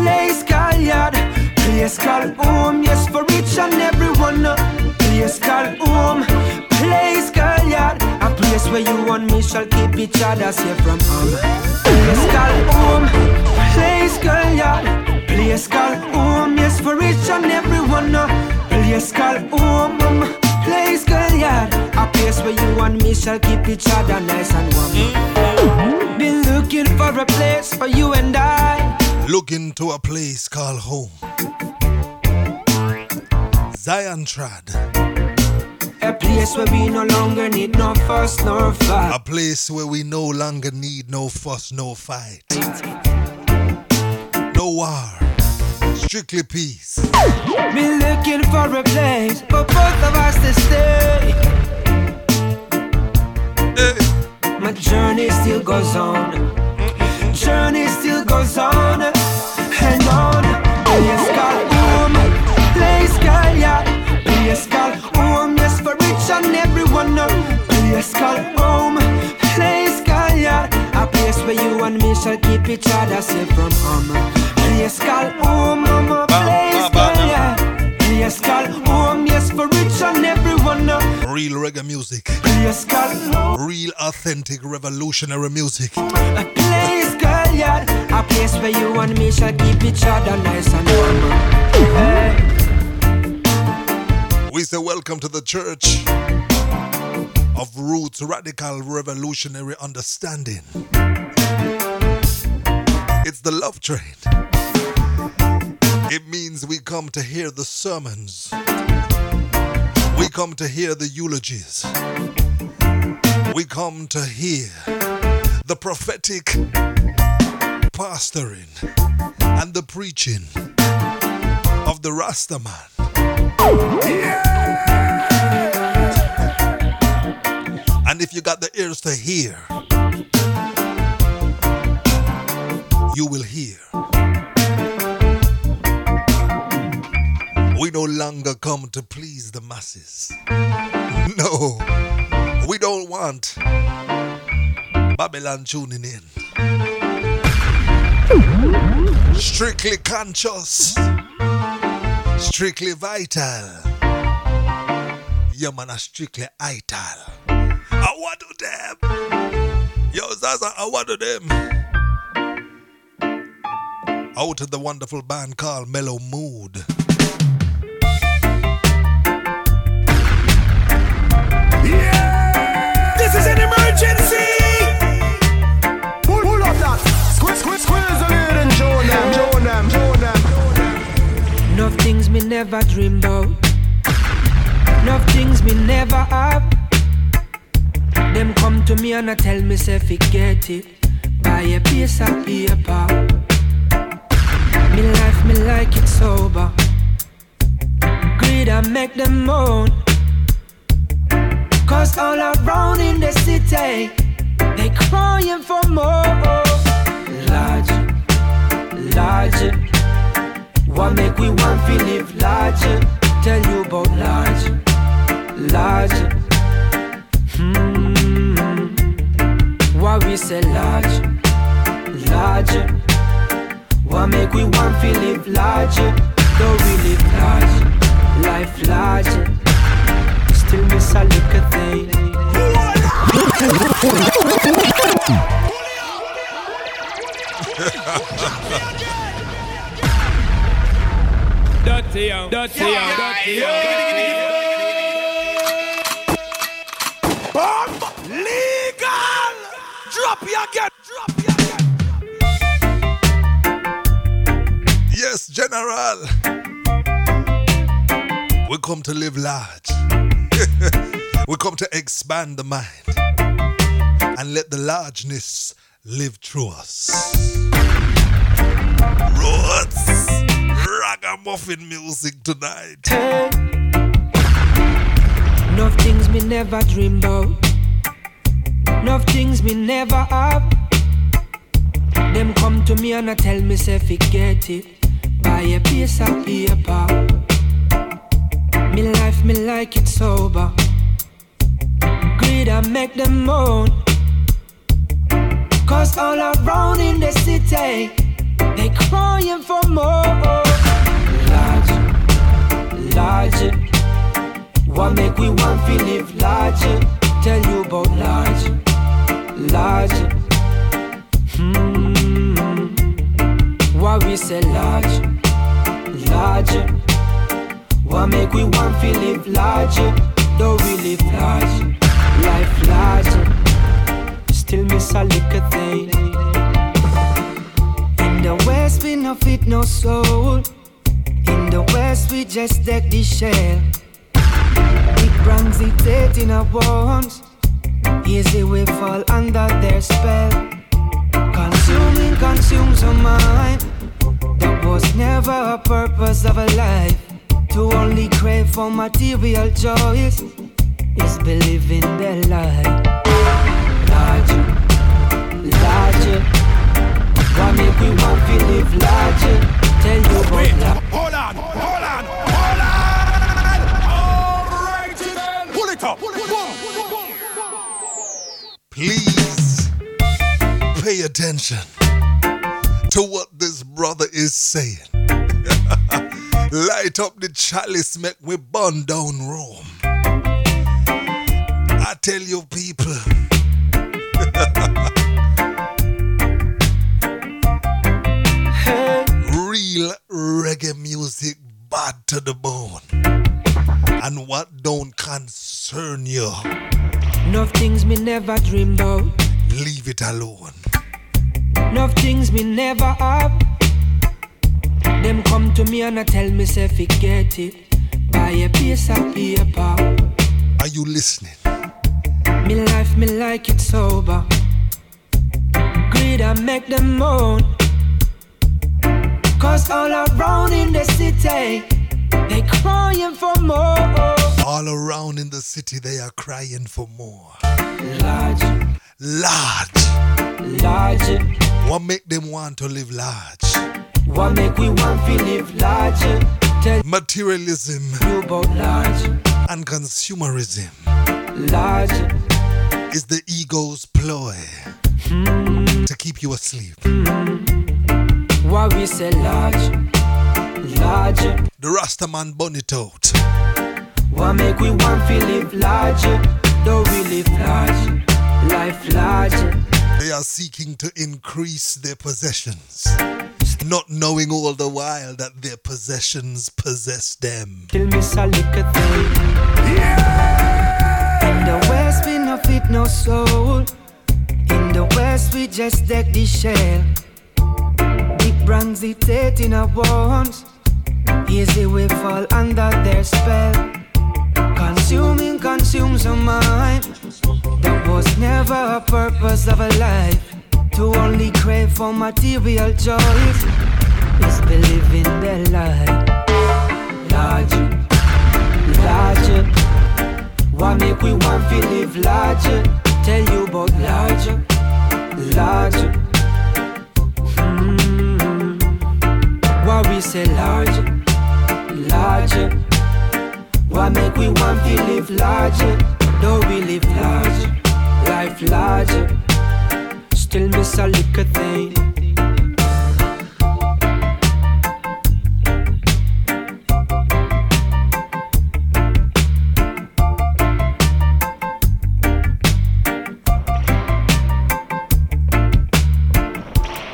Place call yard, place call home. Yes, for each and everyone. Place call home, place call yard. A place where you and me shall keep each other safe from harm. Place call home, place call yard, place call home. Um, yes, for each and every everyone. Uh. Um, um, place call home, place call yard. A place where you and me shall keep each other nice and warm. Mm-hmm. Been looking for a place for you and I.
Looking to a place called home. Zion Trad.
A place where we no longer need no fuss nor fight.
A place where we no longer need no fuss, no fight. No war. Strictly peace.
Been looking for a place for both of us to stay.
Hey.
My journey still goes on. Journey still goes on and on. Place called home, place called yard, place called home. Yes, for each and everyone. Home, place called yard, a place where you and me shall keep each other safe from harm. Called home, mama, place called yard. Place called home, yes, for each and everyone.
Real reggae music.
Place called home.
Real authentic revolutionary music.
A place called yard, a place where you and me shall keep each other nice and warm.
We say welcome to the church of Roots Radical Revolutionary Understanding. It's the love train. It means we come to hear the sermons. We come to hear the eulogies. We come to hear the prophetic pastoring and the preaching of the Rastaman. And if you got the ears to hear, you will hear. We no longer come to please the masses. No, we don't want Babylon tuning in. Strictly conscious, strictly vital. Yeah, man, a strictly ital. I want to them. Yo, Zaza, I want to them. Out of the wonderful band called Mellow Mood.
This is an emergency.
Pull, pull up that. Squeeze, squeeze, squeeze the lid and show them, show them, show them.
Enough things me never dream about. Enough things me never have. Them come to me and I tell me say forget it. Buy a piece of paper. Me life me like it sober. Greed I make them moan. Cause all around in the city, they crying for more. Large, large. What make we want to live large? Tell you about large, large. Hmm. What we say large, large. What make we want to live larger? Don't we live large, life larger. Still miss a little thing.
Dirty young, dirty young, dirty young.
Bomb legal. Drop you again. Drop you again.
Yes, General. We come to live large. we come to expand the mind and let the largeness live through us. Roots, ragamuffin music tonight.
Enough things me never dream about. Enough things me never have. Them come to me and I tell me say forget it. Buy a piece of paper. Me life me like it sober. Greed I make them moan. Cause all around in the city, they crying for more. Large, large. What make we want to live larger? Tell you about large, large. Hmm. What we say large, larger. What make we want to live larger? We live large, life larger. Still miss a little thing. In the west we no fit no soul. In the west we just deck the shell. Big brands it in our bones. Easy we fall under their spell. Consuming consumes our mind. That was never a purpose of a life. To only crave for material joys is believing the lie. Larger, larger. Why make we want to live larger? Tell you about
Wait,
larger.
hold on, hold on, hold on. All right, then. Pull it up. Pull it up.
Please pay attention to what this brother is saying. Light up the chalice, make we burn down Rome. I tell you, people. Real reggae music bad to the bone. And what don't concern you,
Enough things me never dream about.
leave it alone.
Enough things me never have. Them come to me and I tell me say forget it. Buy a piece of paper.
Are you listening?
Me life me like it sober. Greed I make them moan. Cause all around in the city, they crying for more.
All around in the city, they are crying for more.
Large,
Large.
large.
What make them want to live large?
What make we want to live larger? Tell
Materialism
large,
and consumerism
large.
is the ego's ploy hmm. to keep you asleep.
Hmm. Why we say large, large.
The Rastaman bun it out.
What make we want to live larger? Though we live large, life larger.
They are seeking to increase their possessions, not knowing all the while that their possessions possess them.
Kill me a little thing. In the west we no fit no soul. In the west we just deck the shell. Big brands it in our bones. Easy we fall under their spell. Consuming consumes our mind. That was never a purpose of a life to only crave for material joys is believing the lie. Larger, larger. Why make we want to live larger? Tell you about larger, larger. Mm-hmm. Why we say larger, larger? Why make we want to live larger? Though we live larger, life larger miss a little thing.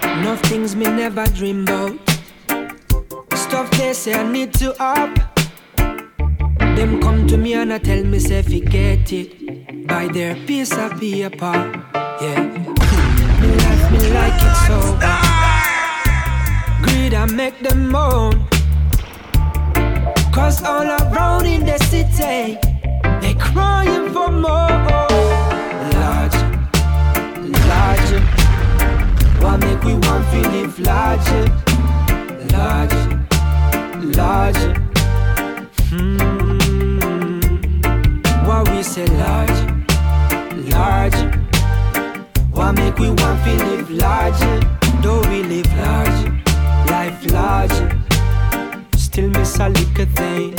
Enough things me never dream about. Stuff they say I need to up. Them come to me and I tell me say forget it. Buy their piece of paper. Yeah. Like it so. Greed I make them moan. Cause all around in the city, they crying for more. Large, large. Why make we want to live larger, larger, larger? Hmm. Why we say large, large? Why make we want to live larger? Though we live large, life larger. Still miss a little thing.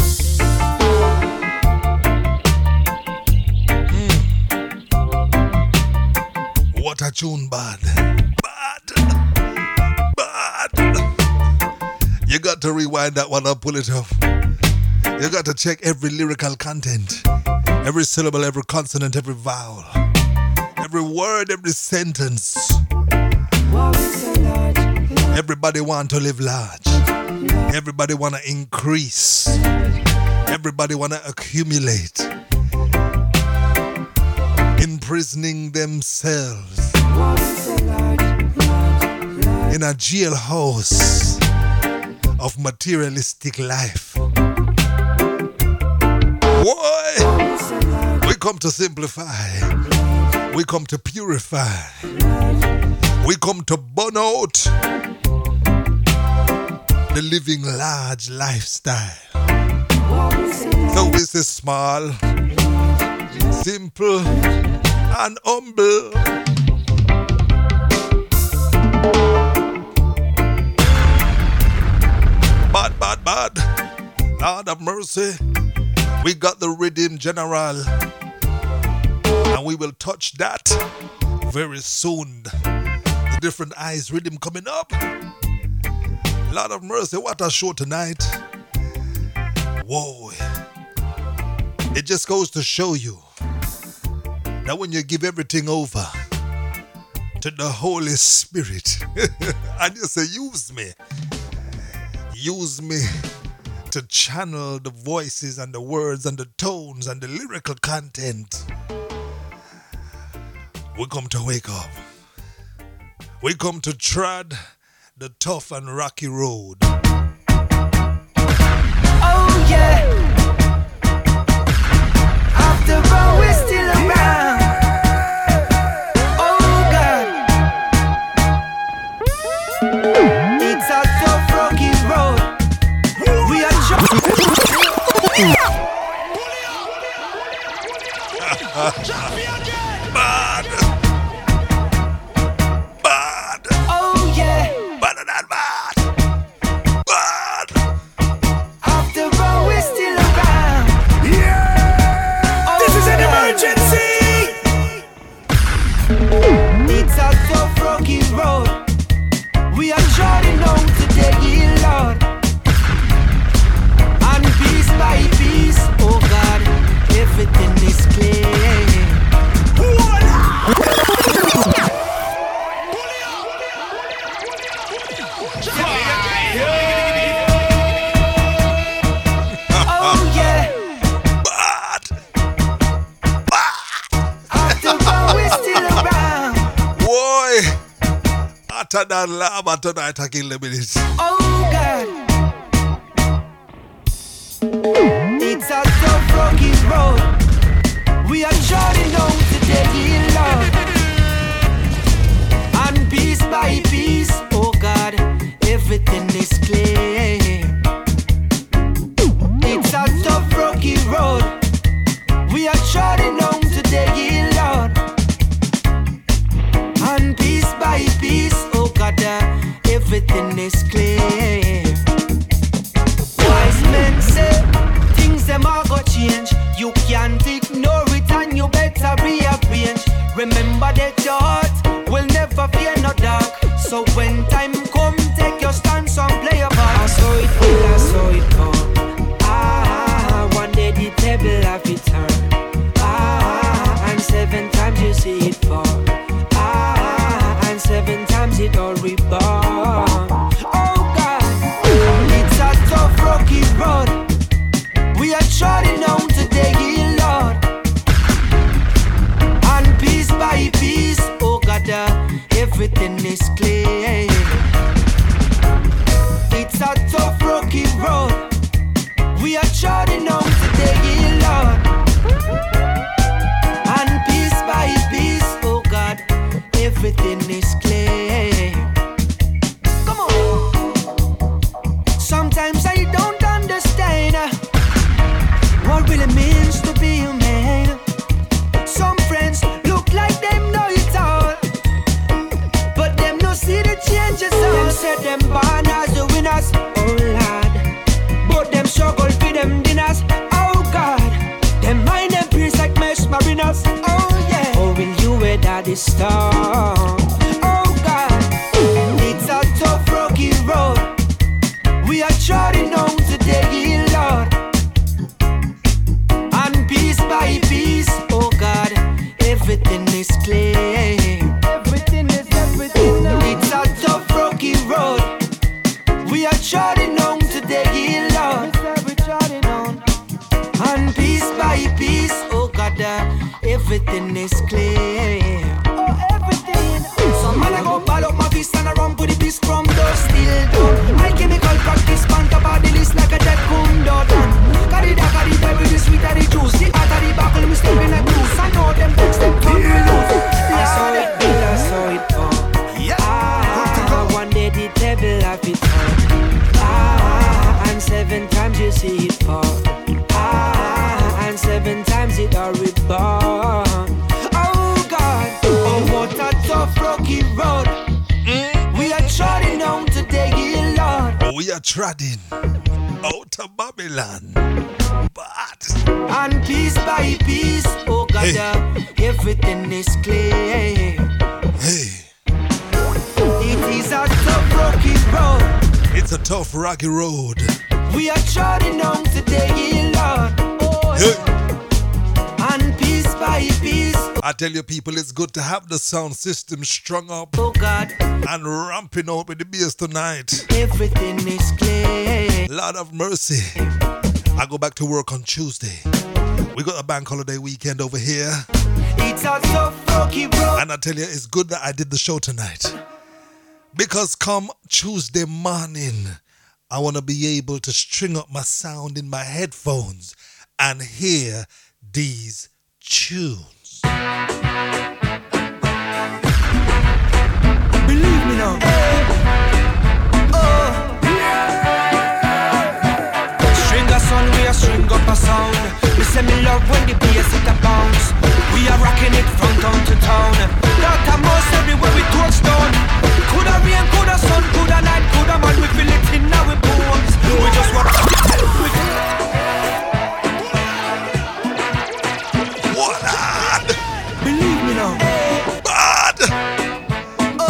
Hmm.
What a tune, bad. Bad. Bad. You got to rewind that one up, pull it off. You got to check every lyrical content, every syllable, every consonant, every vowel, every word, every sentence.
Why
Everybody want to live large. Everybody want to increase. Everybody want to accumulate. Imprisoning themselves
why
in a jailhouse of materialistic life. Boy, we come to simplify. We come to purify. We come to burn out the living large lifestyle. So this is small, simple, and humble. Bad, bad, bad. Lord of mercy. We got the riddim general. And we will touch that very soon. The different eyes riddim coming up. Lord of mercy, what a show tonight. Whoa. It just goes to show you that when you give everything over to the Holy Spirit and you say, use me, use me to channel the voices and the words and the tones and the lyrical content. We come to wake up. We come to tread the tough and rocky road.
Oh yeah. After all, we're still around. Oh God. It's a tough rocky road. We are trying.
Bad! Bad! Hotter than tonight, I kill.
Oh God, it's a tough road. We are trotting on today, Lord. And piece by piece, oh God, everything is clear. Everything is clear. Wise men say things them are go change. You can't ignore it and you better rearrange. Remember that your heart will never fear everything is the storm? Oh god, it's a tough rocky road. We are trotting on today, Lord. And piece by piece, oh God, everything is clear. Everything is everything. It's a tough, rocky road. We are trotting on today, Lord. And piece by piece, oh God, everything is clear. See it fall. Ah, and seven times it are reborn. Oh God, oh what a tough rocky road. We are trotting on today, Lord.
We are treading out of Babylon. But
And piece by piece, oh God,
Hey.
uh, everything is clear.
hey,
It is a tough rocky road.
It's a tough, rocky road.
We are trotting on today, Lord. Oh,
Hey.
And piece by piece,
I tell you, people, it's good to have the sound system strung up
oh God,
and ramping out with the beers tonight.
everything is clear.
Lord of mercy. I go back to work on Tuesday. We got a bank holiday weekend over here.
It's a tough rocky road.
And I tell you, it's good that I did the show tonight. Because come Tuesday morning, I want to be able to string up my sound in my headphones and hear these tunes.
Believe me now. Oh. String a son, we a string up a sound. Me say me love when the bass hit a bounce. We are rocking it from town to town. That a most everywhere we touch down. Coulda rain, coulda sun, coulda night, coulda man. We feel it in our bones. We just want. Believe me now.
Bad!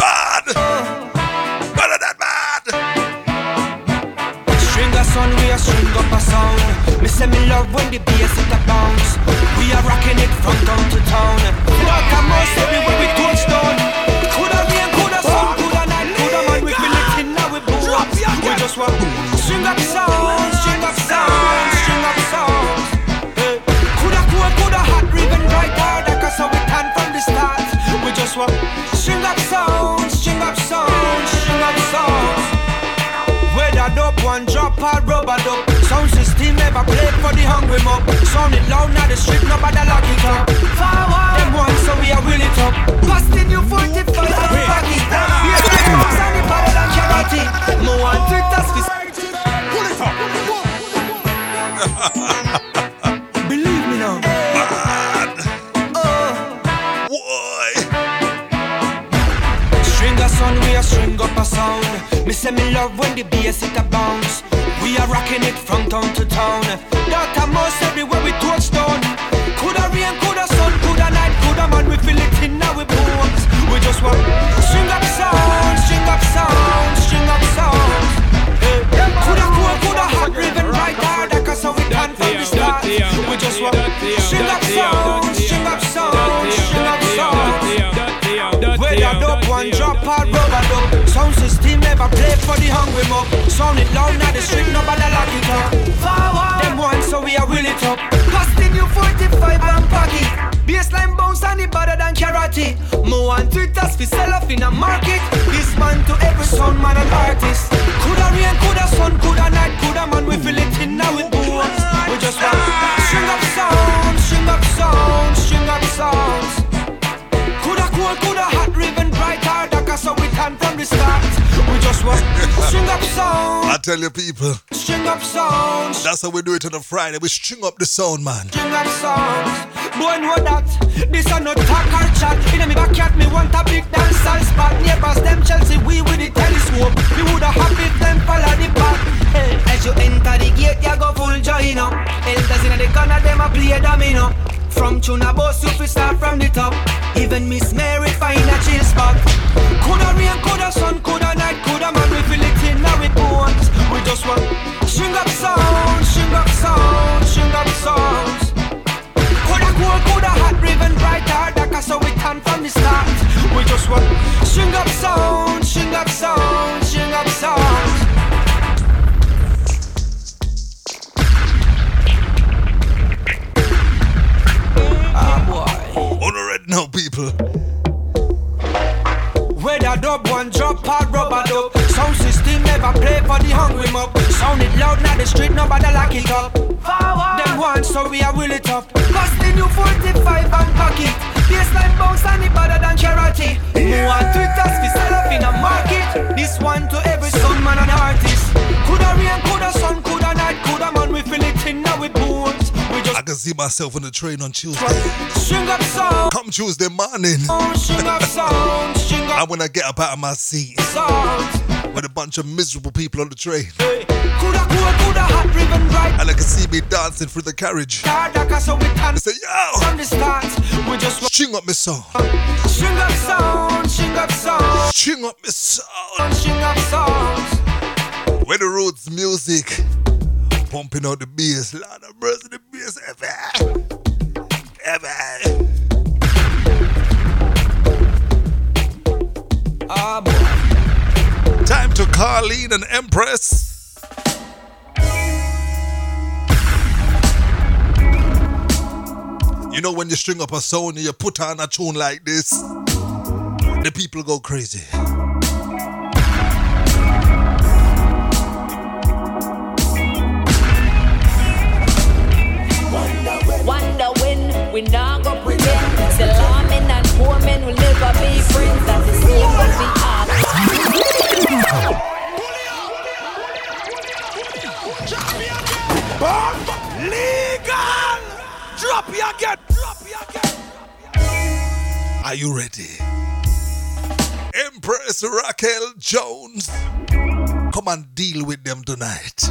Bad! Better than bad!
String a son, we a string up a sound. Me say me love when the bass hit a bounce. We are rocking it from town to town. Like a mouse everywhere we touch down. We just want string up sounds, string up sounds, string up sounds. Hey. Eh. Coulda cold, coulda hot, even right hard. Cause how we can from the start. We just want string up sounds, string up sounds, string up sounds. Whether dope one drop or rubber dub Sound system ever play for the hungry mob Sound it loud now the street nobody lock it up Forward Them one so we are will it up Busting you 45 and back it Yes, I know Sound it better than charity No one Twitter's fist Pull it up Believe me now Oh
Why?
String a son, we a string up a sound. Me say me love when the bass hit a bounce. We are rocking it from town to town. That a most everywhere we touch down. Or rubber dub Sound system never play for the hungry mob Sound it loud now the street nobody lock it up Forward Them one so we are will it up Busting you 45 and pack it Baseline bounce and it better than karate. More on Twitter, fi sell off in a market. This man to every sound man and artist. Coulda rain, coulda sun, coulda night, coulda man. We feel it in now with bones. We just want to string up sounds,
I tell you, people,
string up sounds.
that's how we do it on a Friday. We string up the sound, man.
string of songs. Boy, know that this a no talk or chat. In me backyard, me want a big dancehall spot. Neighbors them Chelsea, we with the telescope. You woulda happy them follow the path. Hey, as you enter the gate, you go full joy, no. Elders in the corner, them a play domino. From tuna boss, you fi start from the top. Even Miss Mary find a chill spot. Coulda rain, coulda sun, coulda night, coulda man. We feel it in our bones. We just want string up sounds, string up sounds, string up sounds. Coulda cold, coulda hot, ribbon bright, hard, darker, so we can from the start. We just want string up sound, string up sound, string up sounds. Ah boy.
On the red now, people.
Where Whether dub one drop or rubber dub. Sound system never play for the hungry mob. Sound it loud now the street nobody lock it up. Them one, so we are will it up Bust the new 45 and pocket. Baseline bounce and it better than charity. More on Twitter we sell up in a market. This one to every son man and artist. Coulda rain, coulda sun, coulda night, coulda man We feel it in now with bones We just
I can see myself on the train on Tuesday.
sound
Come Tuesday morning.
Oh, sound, string
I when I get up out of my seat with a bunch of miserable people on the train.
Coulda cold, coulda hot, ribbon bright
And I can see me dancing through the carriage.
Hard darker so we can
I say, yo,
from the start. We just want
string up my song.
string up sound, string up sound,
String up my song.
string.
Where the roots music. Pumping out the bass. Lord of mercy, the bass. Ever. Ever.
Ah boy,
Time to Carleen and Empress. You know when you string up a song and you put on a tune like this, the people go crazy.
We not go pretend. Still men and poor men will never be friends. That's the same we are.
Bomb legal. Drop you again. Drop you again.
Are you ready? Empress Raquel Jones. Come and deal with them tonight.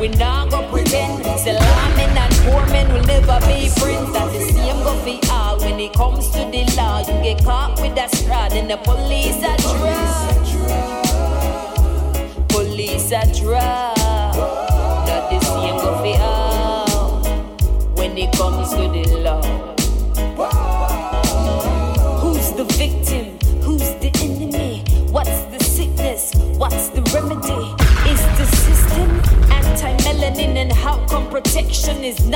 We not go pretend. Still men and poor men will never be friends. That's the same go for all. When it comes to the law, you get caught with a straw, then the police are draw. Police are draw. Is not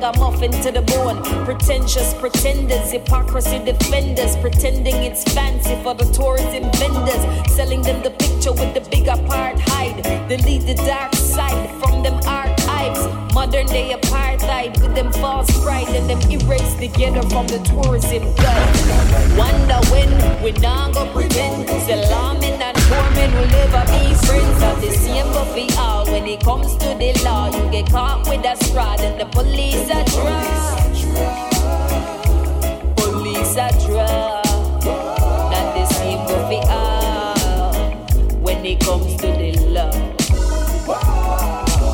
ragamuffin to the bone. Pretentious pretenders, hypocrisy defenders, pretending it's fancy for the tourism vendors. Selling them the picture with the big apartheid. Delete the dark side from them archives. Modern day apartheid with them false pride and them erase the ghetto from the tourism guide. Wonder when we not go pretend. Salamin and Foreman will never be friends. Of the same buffy all. When it comes to the law, you get caught with a stride and the police are dry. Police are dry. Not the same buffy all. When it comes to the law.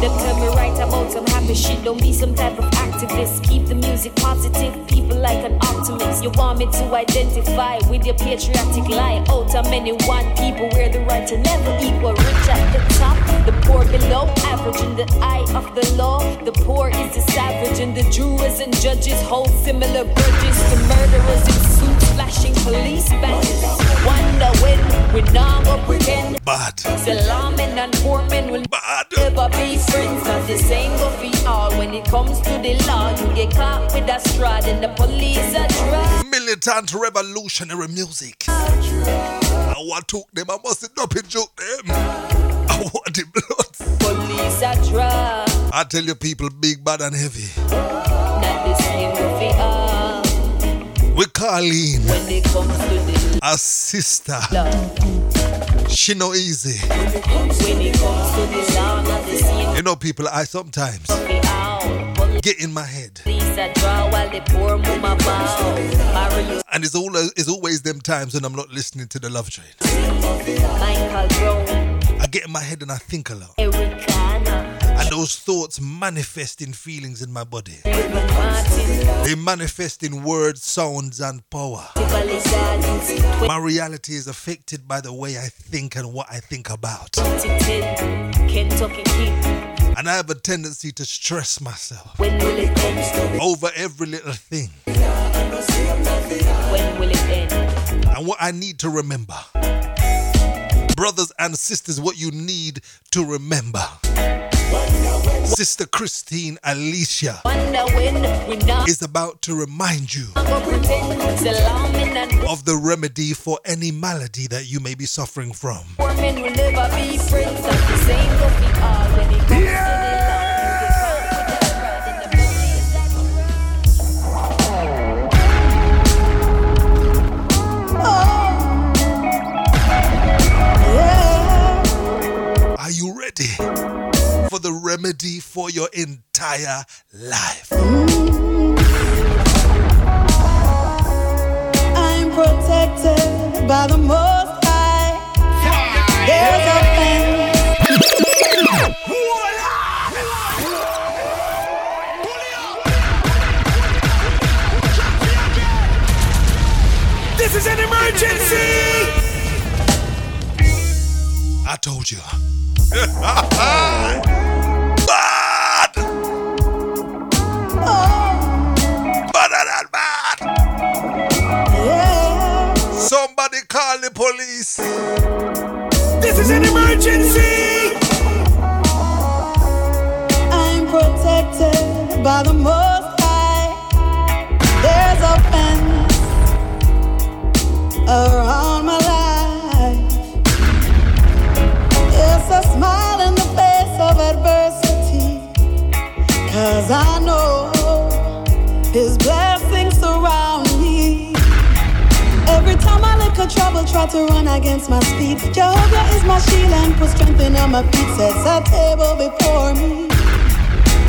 Them tell me right about some happy shit. Don't be some type of activist. Keep the music positive. People like an optimist. You want me to identify with your patriotic lie. Oh, Out of many one people wear the right to never equal. Rich at the top, the poor below. Average in the eye of the law. The poor is the savage, and the jurors and judges hold similar grudges to murderers suits, flashing police badges. Wonder when we now go pretend.
Bad.
Salamin and Foreman will
Bad.
never be friends. The same go for all. When it comes to the law, you get caught with a stride and the police are.
Militant revolutionary music. I want to them, I must not be joke them. I want the blood.
Police are dry.
I tell you, people, big, bad, and heavy.
Not the same go for all.
We Colleen,
When it comes to the
a sister.
law,
She no easy.
when it comes to the law, not the
You know, people, I sometimes
go for all.
get in my head.
Police are dry while the poor mama bow.
And it's, all, it's always them times when I'm not listening to the love train. I get in my head and I think a lot. And those thoughts manifest in feelings in my body. They manifest in words, sounds, and power. My reality is affected by the way I think and what I think about.
2010, Kentucky Kid.
And I have a tendency to stress myself over every little thing. And what I need to remember, brothers and sisters, what you need to remember. Sister Christine Alicia
Wonder when we not
is about to remind you
go pretend. Salamin and
of the remedy for any malady that you may be suffering from.
Foreman will never be friends. Not the same go for all. When it comes to the law, you get caught with a oh! stride and the police are
you ready for the remedy for your entire life?
I'm protected by the Most High. There's a fence.
This is an emergency!
I told you. police.
This is an emergency!
I'm protected by the Most High. There's a fence around trouble, try to run against my speed. Jehovah is my shield and put strength in my feet. Sets a table before me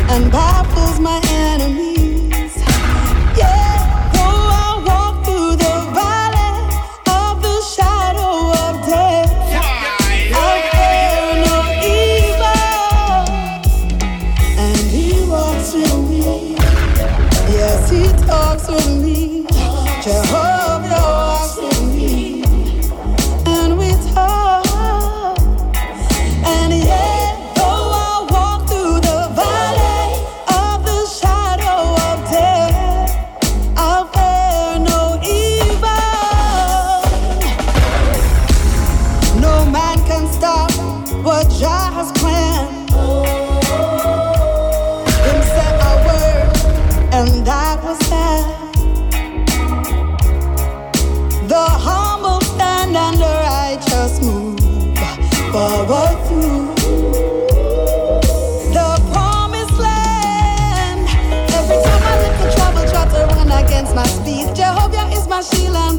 and baffles my enemies.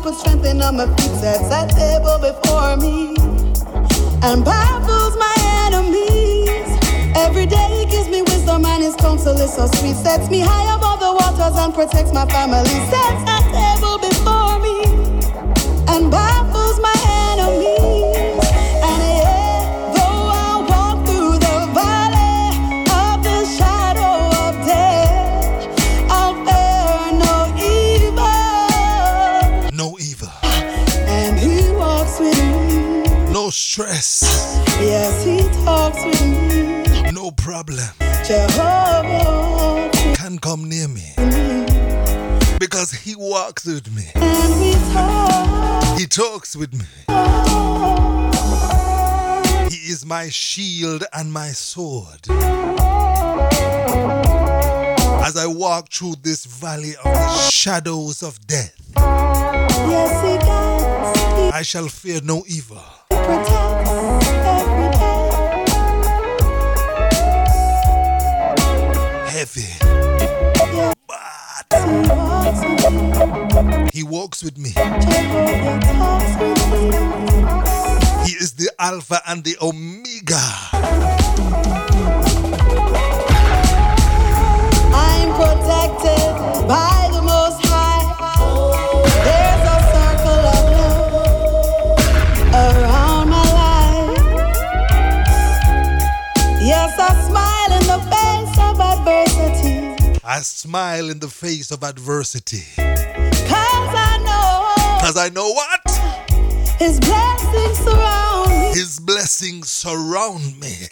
Put strength in on my feet, sets a table before me, and baffles my enemies. Every day gives me wisdom and his counsel is so sweet. Sets me high above the waters and protects my family. Sets he walks with me. He talks with me.
He is my shield and my sword. As I walk through this valley of the shadows of death. I shall fear no evil. Heavy,
he walks with me.
he is the Alpha and the Omega.
I smile in the face of adversity. Cause I know
Because I know what?
His blessings surround me.
His blessings surround me.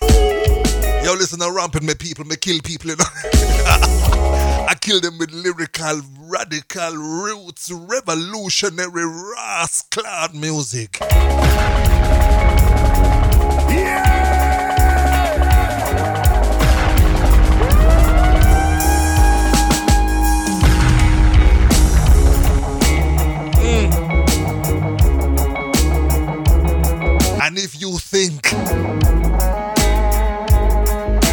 Yo, listen, I'm ramping my people, me kill people, you know. I kill them with lyrical, radical roots, revolutionary, rascal music. If you think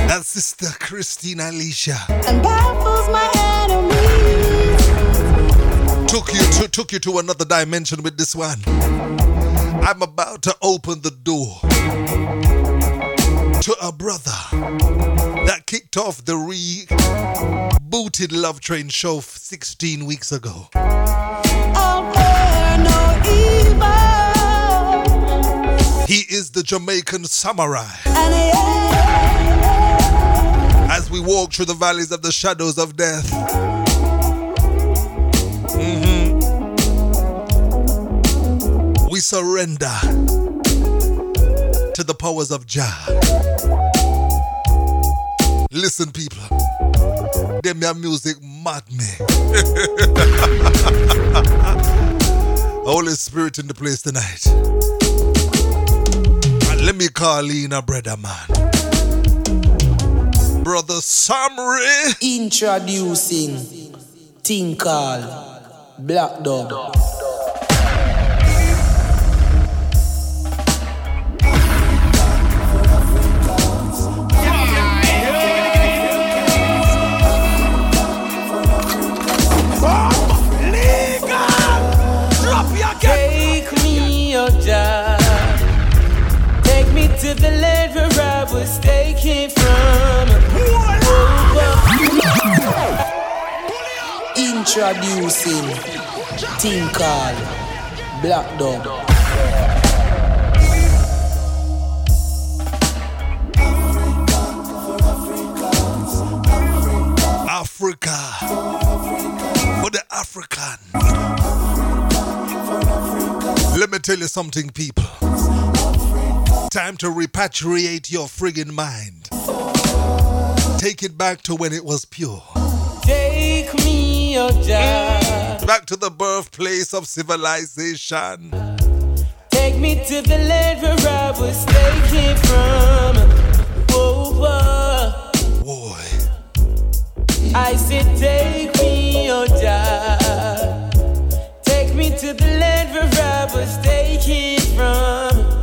that Sister Christine Alicia
And baffles my enemies.
took you to took you to another dimension with this one. I'm about to open the door to a brother that kicked off the rebooted Love Train show 16 weeks ago. He is the Jamaican samurai. As we walk through the valleys of the shadows of death. Mhm. We surrender to the powers of Jah. Listen, people. Them your music mad me. Holy Spirit in the place tonight. Let me call in a brother man. Brother Samory.
Introducing called Black Dog.
To the land where I was taken from.
Introducing thing called Black Dog.
Africa. For the African. Let me tell you something, people. Time to repatriate your friggin' mind. Take it back to when it was pure.
Take me, oh Jah.
Back to the birthplace of civilization.
Take me to the land where I was taken from. Whoa, whoa.
Boy.
I said, take me, oh Jah. Take me to the land where I was taken from.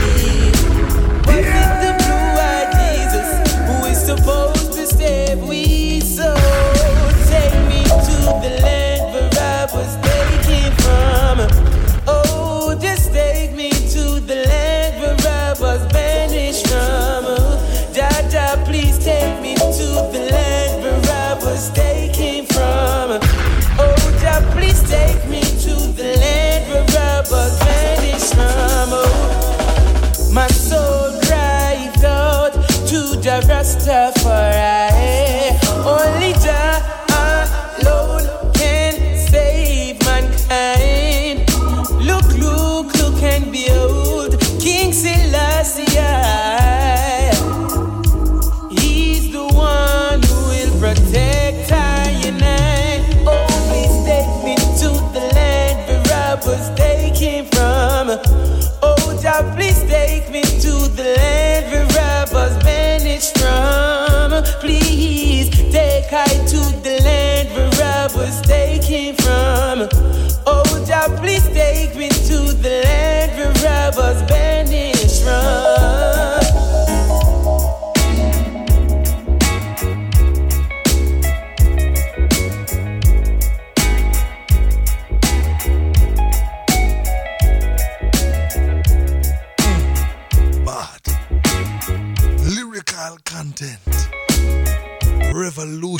me to the land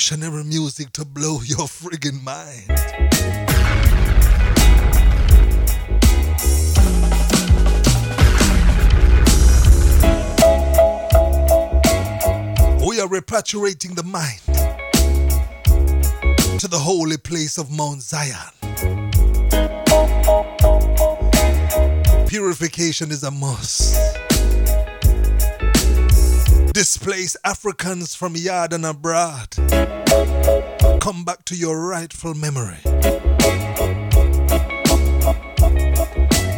revolutionary music to blow your friggin' mind. We are repatriating the mind to the holy place of Mount Zion. Purification is a must. Displace Africans from yard and abroad. Come back to your rightful memory.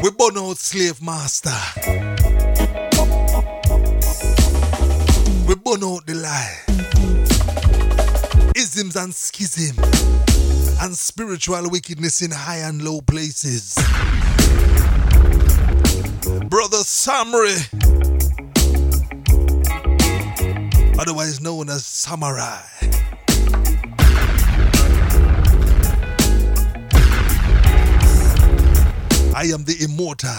We burn out slave master. We burn out the lie. Isms and schism and spiritual wickedness in high and low places. Brother Samory, otherwise known as Samurai. I am the immortal.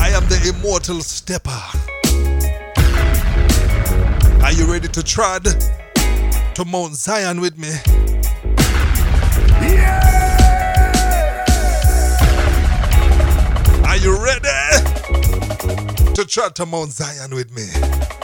I am the immortal stepper. Are you ready to trod to Mount Zion with me? Yeah! Are you ready trod to Mount Zion with me?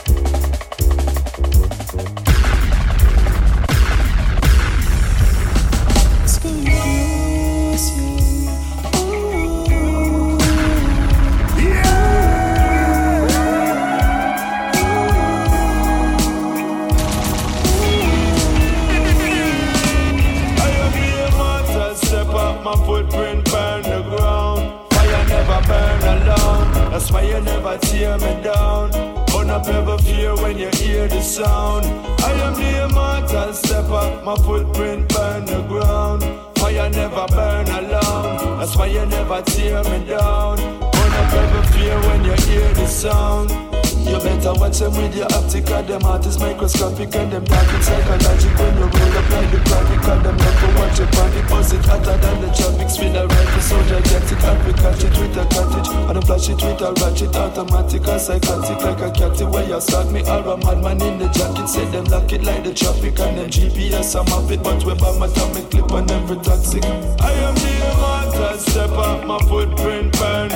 Tear me down. Burn up fear when you hear the sound. I am the immortal step up, my footprint burn the ground. Fire never burn alone, that's why you never tear me down. Burn up every fear when you hear the sound. You better watch them with your optic Cause them is microscopic And them talking psychologic When you roll up like the traffic Cause them to watch your panic Buzz it hotter than the tropics Feel a rifle so gigantic And we catch it with a cottage. And I flash it with a ratchet Automatic and psychotic Like a cat where you start me Or a madman in the jacket. Say them lock it like the traffic And them GPS I'm off it But we bomb atomic clip and every toxic. I am the immortal Step up my footprint Burn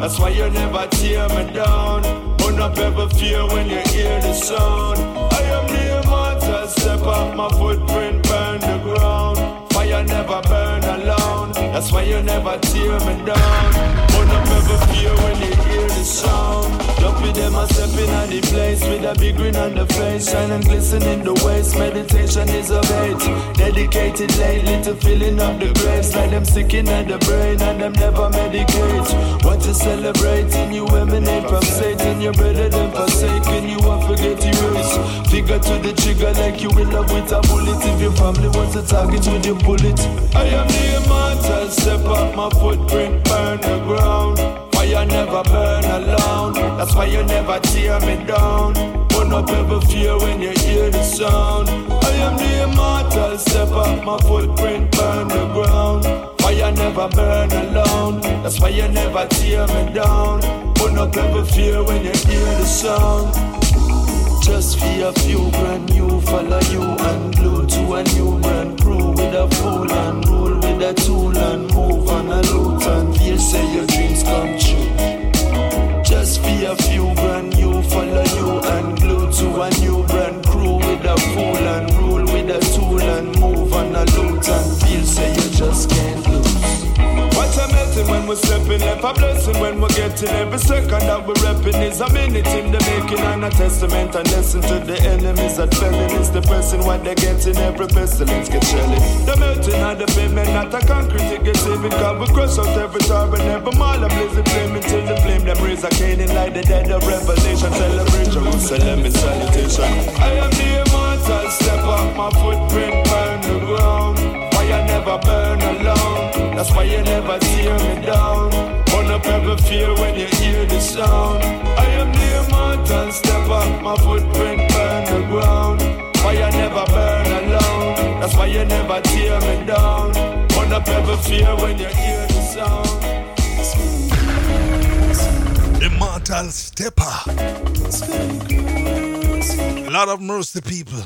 That's why you never tear me down. Burn up every fear when you hear the sound. I am the immortal. Step up my footprint, burn the ground. Fire never burn alone. That's why you never tear me down. Burn up every fear when you hear the sound. Don't be them a stepping on the place with a big grin on the face, shine and glisten in the waist. Meditation is a bait. Dedicated lately to filling up the graves, like them sticking at the brain and them never medicate. Want to celebrating you emanate from Satan, your better them forsaken. You won't forget erase. Figure to the trigger like you in love with a bullet. If your family wants to target with your bullet, I am the immortal. Step up my footprint, burn the ground. Fire never burn alone. That's why you never tear me down. Burn up every fear when you hear the sound. I am the immortal. Step up my footprint, burn the ground. Fire never burn alone. That's why you never tear me down. Burn up every fear when you hear the sound. Just for a few brand new, follow you and glue to a new brand crew with a fool and rule with a tool and move on a loot and feel say your dreams come true. Just for a few brand new, follow you and glue to a new brand a blessing when we're getting every second that we're repping is a minute in the making and a testament and lesson to the enemies that felonies. The person what they get in every pestilence get shelling. The melting of the pavement, not a concrete, it gets even. Cause we crush out every tower and every mall. I'm blazing flame until the flame. Them raise a cane in like the dead of revelation. Celebrate Jerusalem in salutation. I am the immortal, step up my footprint, burn the ground. Fire never burn alone. That's why you never tear me down. Up every fear when you hear the sound. I am the immortal, step up my footprint, burn the ground. Fire never burn alone. That's why you never tear me down. Burn up every fear when you hear the sound.
Immortal stepper. A lot of mercy, people.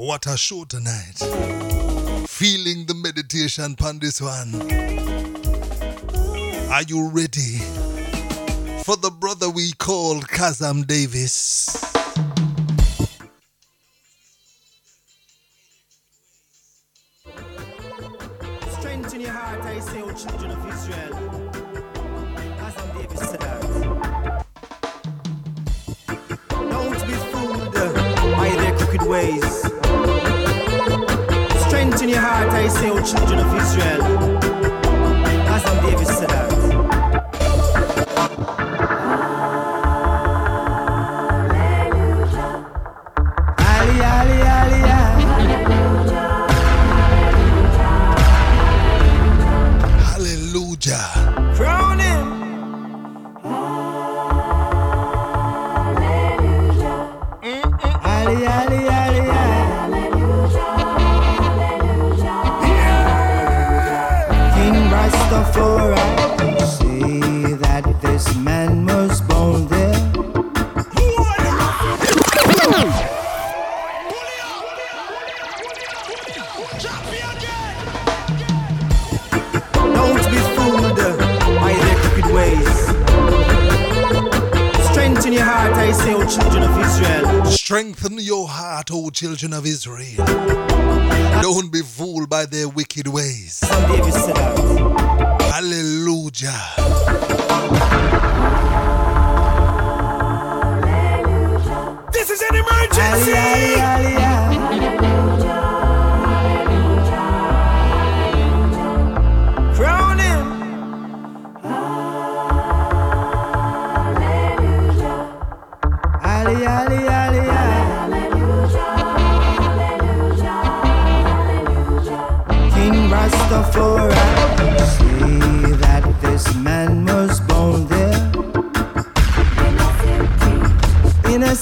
What a show tonight. Feeling the meditation upon this one. Are you ready for the brother we call Kazam Davis?
Strengthen your heart, I say, O children of Israel. As I'm said that. Don't be fooled by their crooked ways. Strengthen your heart, I say, O children of Israel. As I'm said that. Strengthen your heart, O children of Israel.
Don't be fooled by their wicked ways.
David said.
Hallelujah.
This is an emergency.
Ali,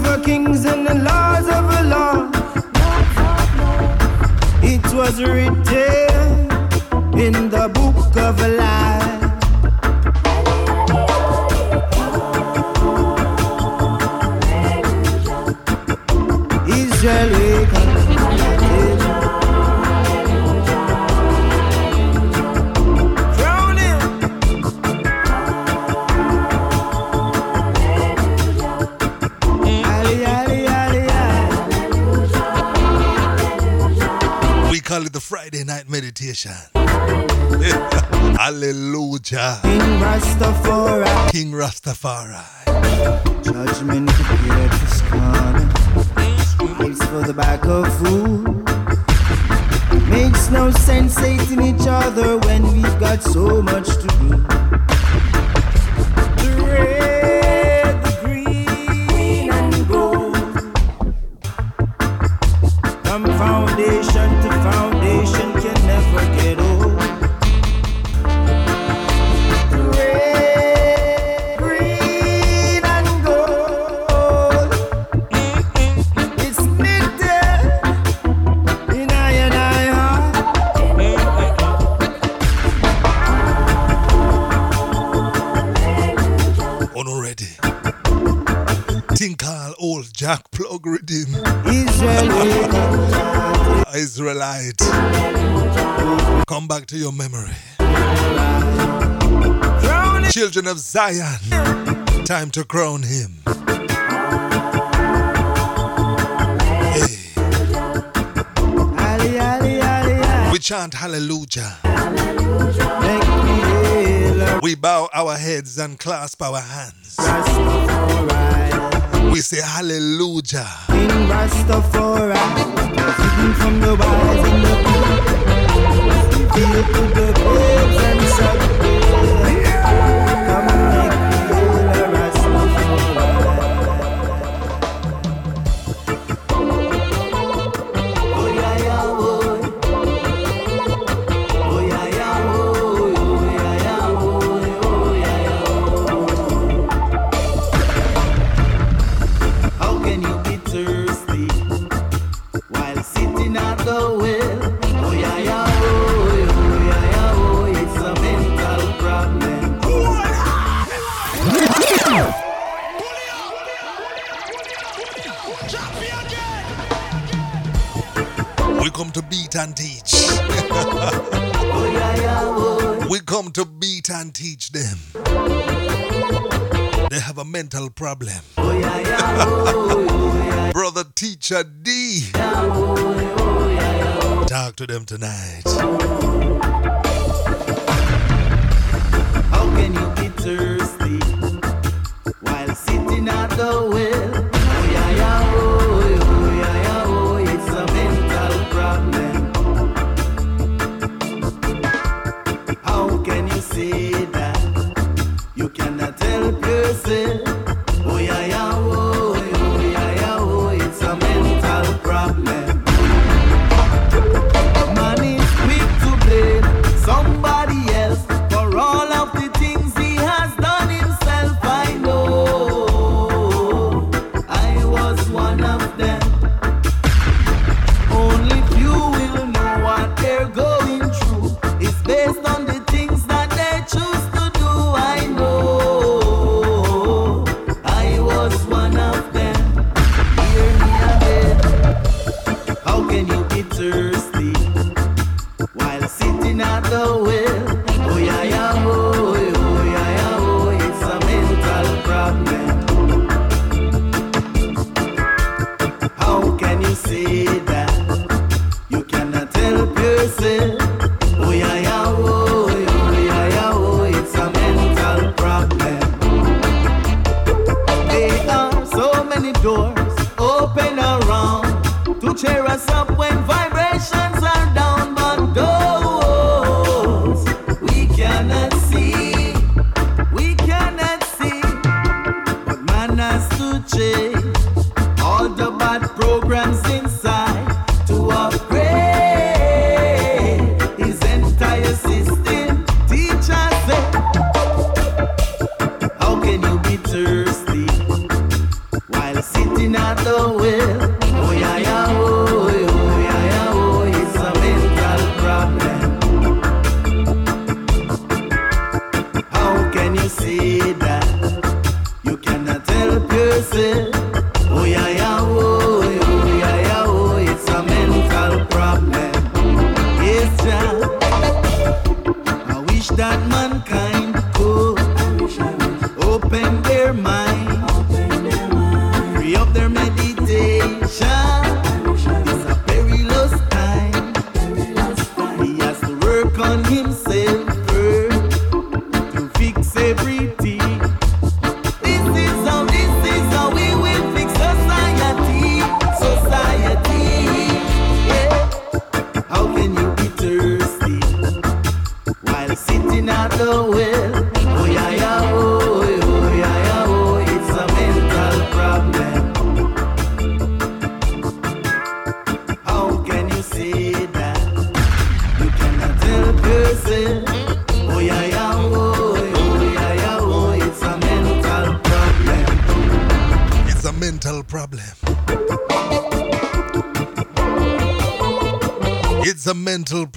of the kings and the laws of the lords. It was written
Hallelujah.
King Rastafari.
King Rastafari.
Judgment appeared this corner. Holds for the back of food. Makes no sense hating each other when we've got so much to do.
redeem. Israelite, come back to your memory. Children of Zion, time to crown him. We chant hallelujah. We bow our heads and clasp our hands. We say hallelujah.
In Rastafari, feeding from the wise and the poor, feel the good and suck.
Beat and Teach. we come to beat and teach them. They have a mental problem. Brother Teacher D. Talk to them tonight.
How can you be thirsty while sitting at the well?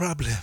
Problem.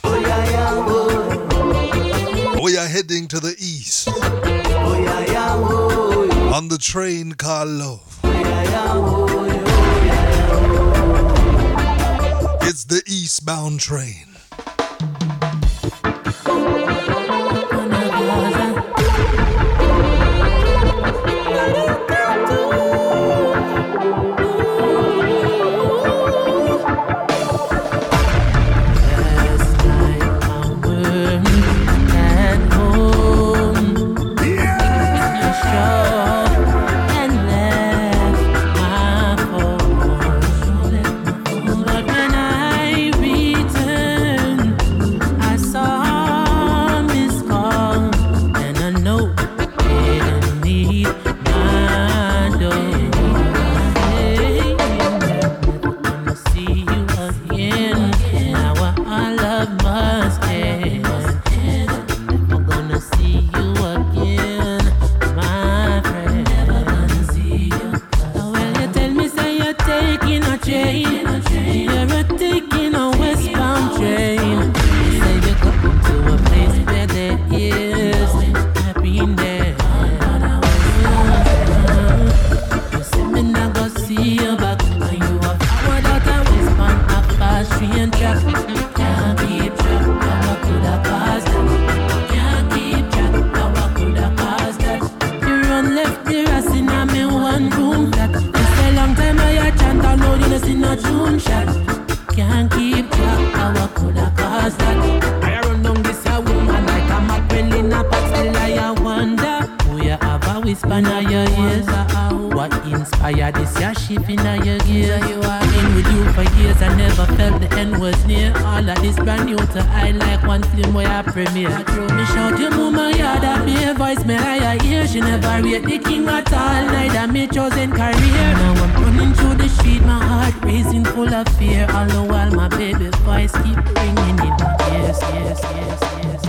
Hear.
She never rate the king at all, neither me chosen career. Now I'm running through the street, my heart racing full of fear. All the while my baby voice keep ringing in my yes, yes, yes, yes.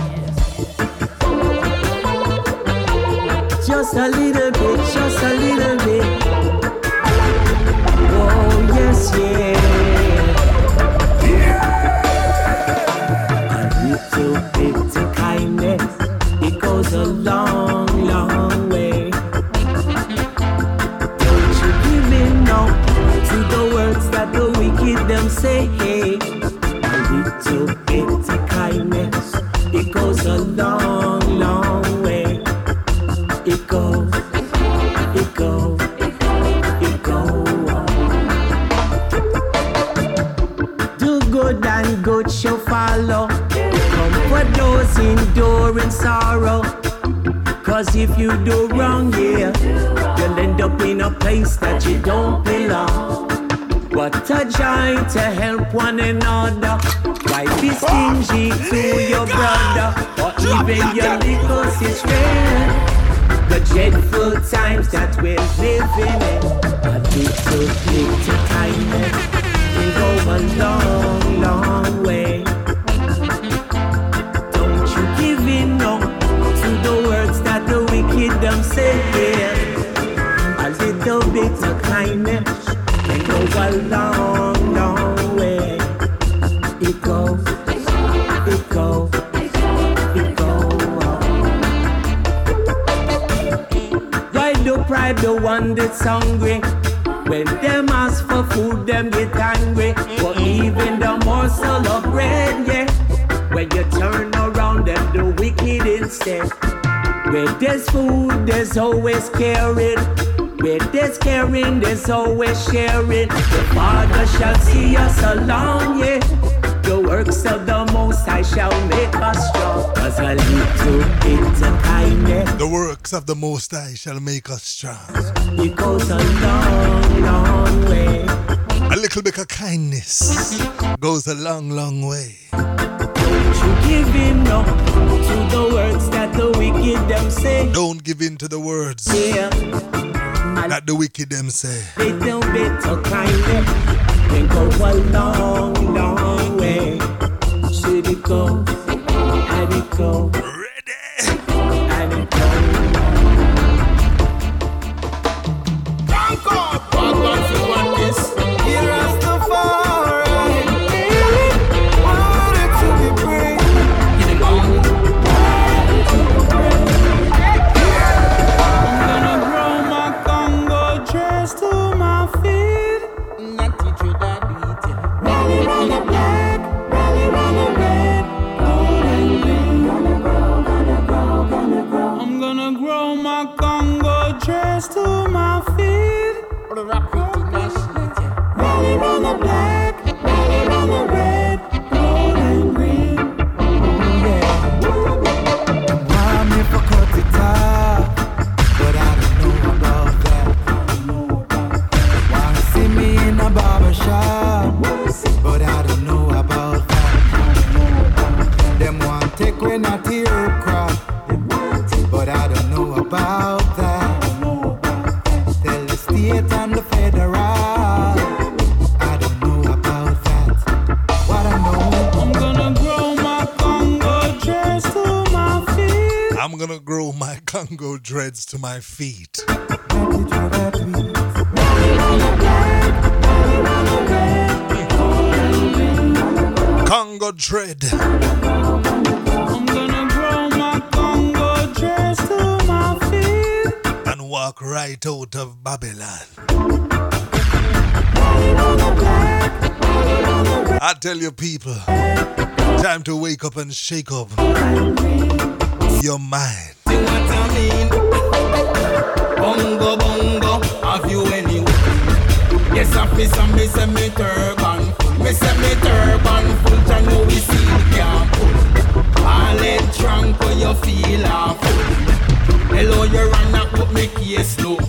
Just a little bit, just a little bit. Oh, yes, yeah. Sorrow. Cause if you do wrong, yeah, you'll end up in a place that you don't belong. What a joy to help one another. Why be stingy to your brother or even your little sister? The dreadful times that we're living in. A little bit of kindness can go a long, long way. Little kindness can go a long, long way. It goes, it goes, it goes. Why do pride the one that's hungry? When them ask for food, them get angry. Or even the morsel of bread, yeah. When you turn around, them the wicked instead. Where there's food, there's always caring. With this caring, there's always sharing. The Father shall see us along. yeah. The works of the Most High shall make us strong. Cause a little bit of kindness.
The works of the Most High shall make us strong.
It goes a long, long way.
A little bit of kindness goes a long, long way.
Don't give in no, to the words
that the wicked them say. Don't give in to the words.
Yeah
that the wicked them say.
Little bit of kindness can go a long, long way. See it go, and it go.
Round Congo
dreads to my feet. Congo dread.
I'm gonna grow my Congo dress to my feet.
and walk right out of Babylon. I tell you, people, time to wake up and shake up your mind.
Sing what I mean. Bongo, bongo, have you any? Yes, some, me say me turban. Me say me turban full, to know we see the. All you feel. Hello, you look.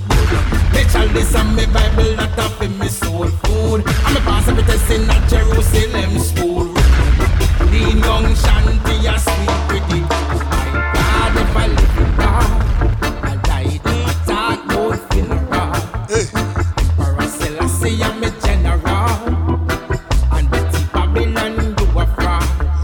Me and me Bible, that up in me soul food. Me pass Jerusalem school. Lean young shanty, a sweet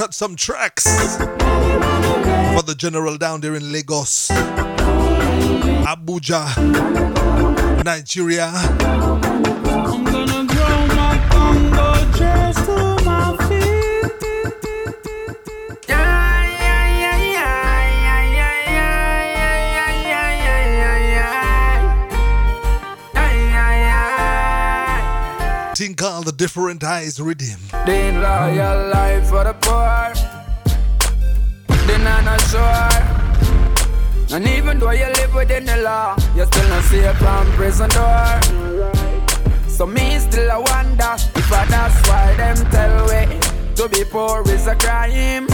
Touch some tracks for the general down there in Lagos, Abuja, Nigeria. Different eyes rhythm.
They loyal life for the poor. They not sure. And even though you live within the law, you still not safe from prison door. So me still a wonder if I that's why them tell we to be poor is a crime.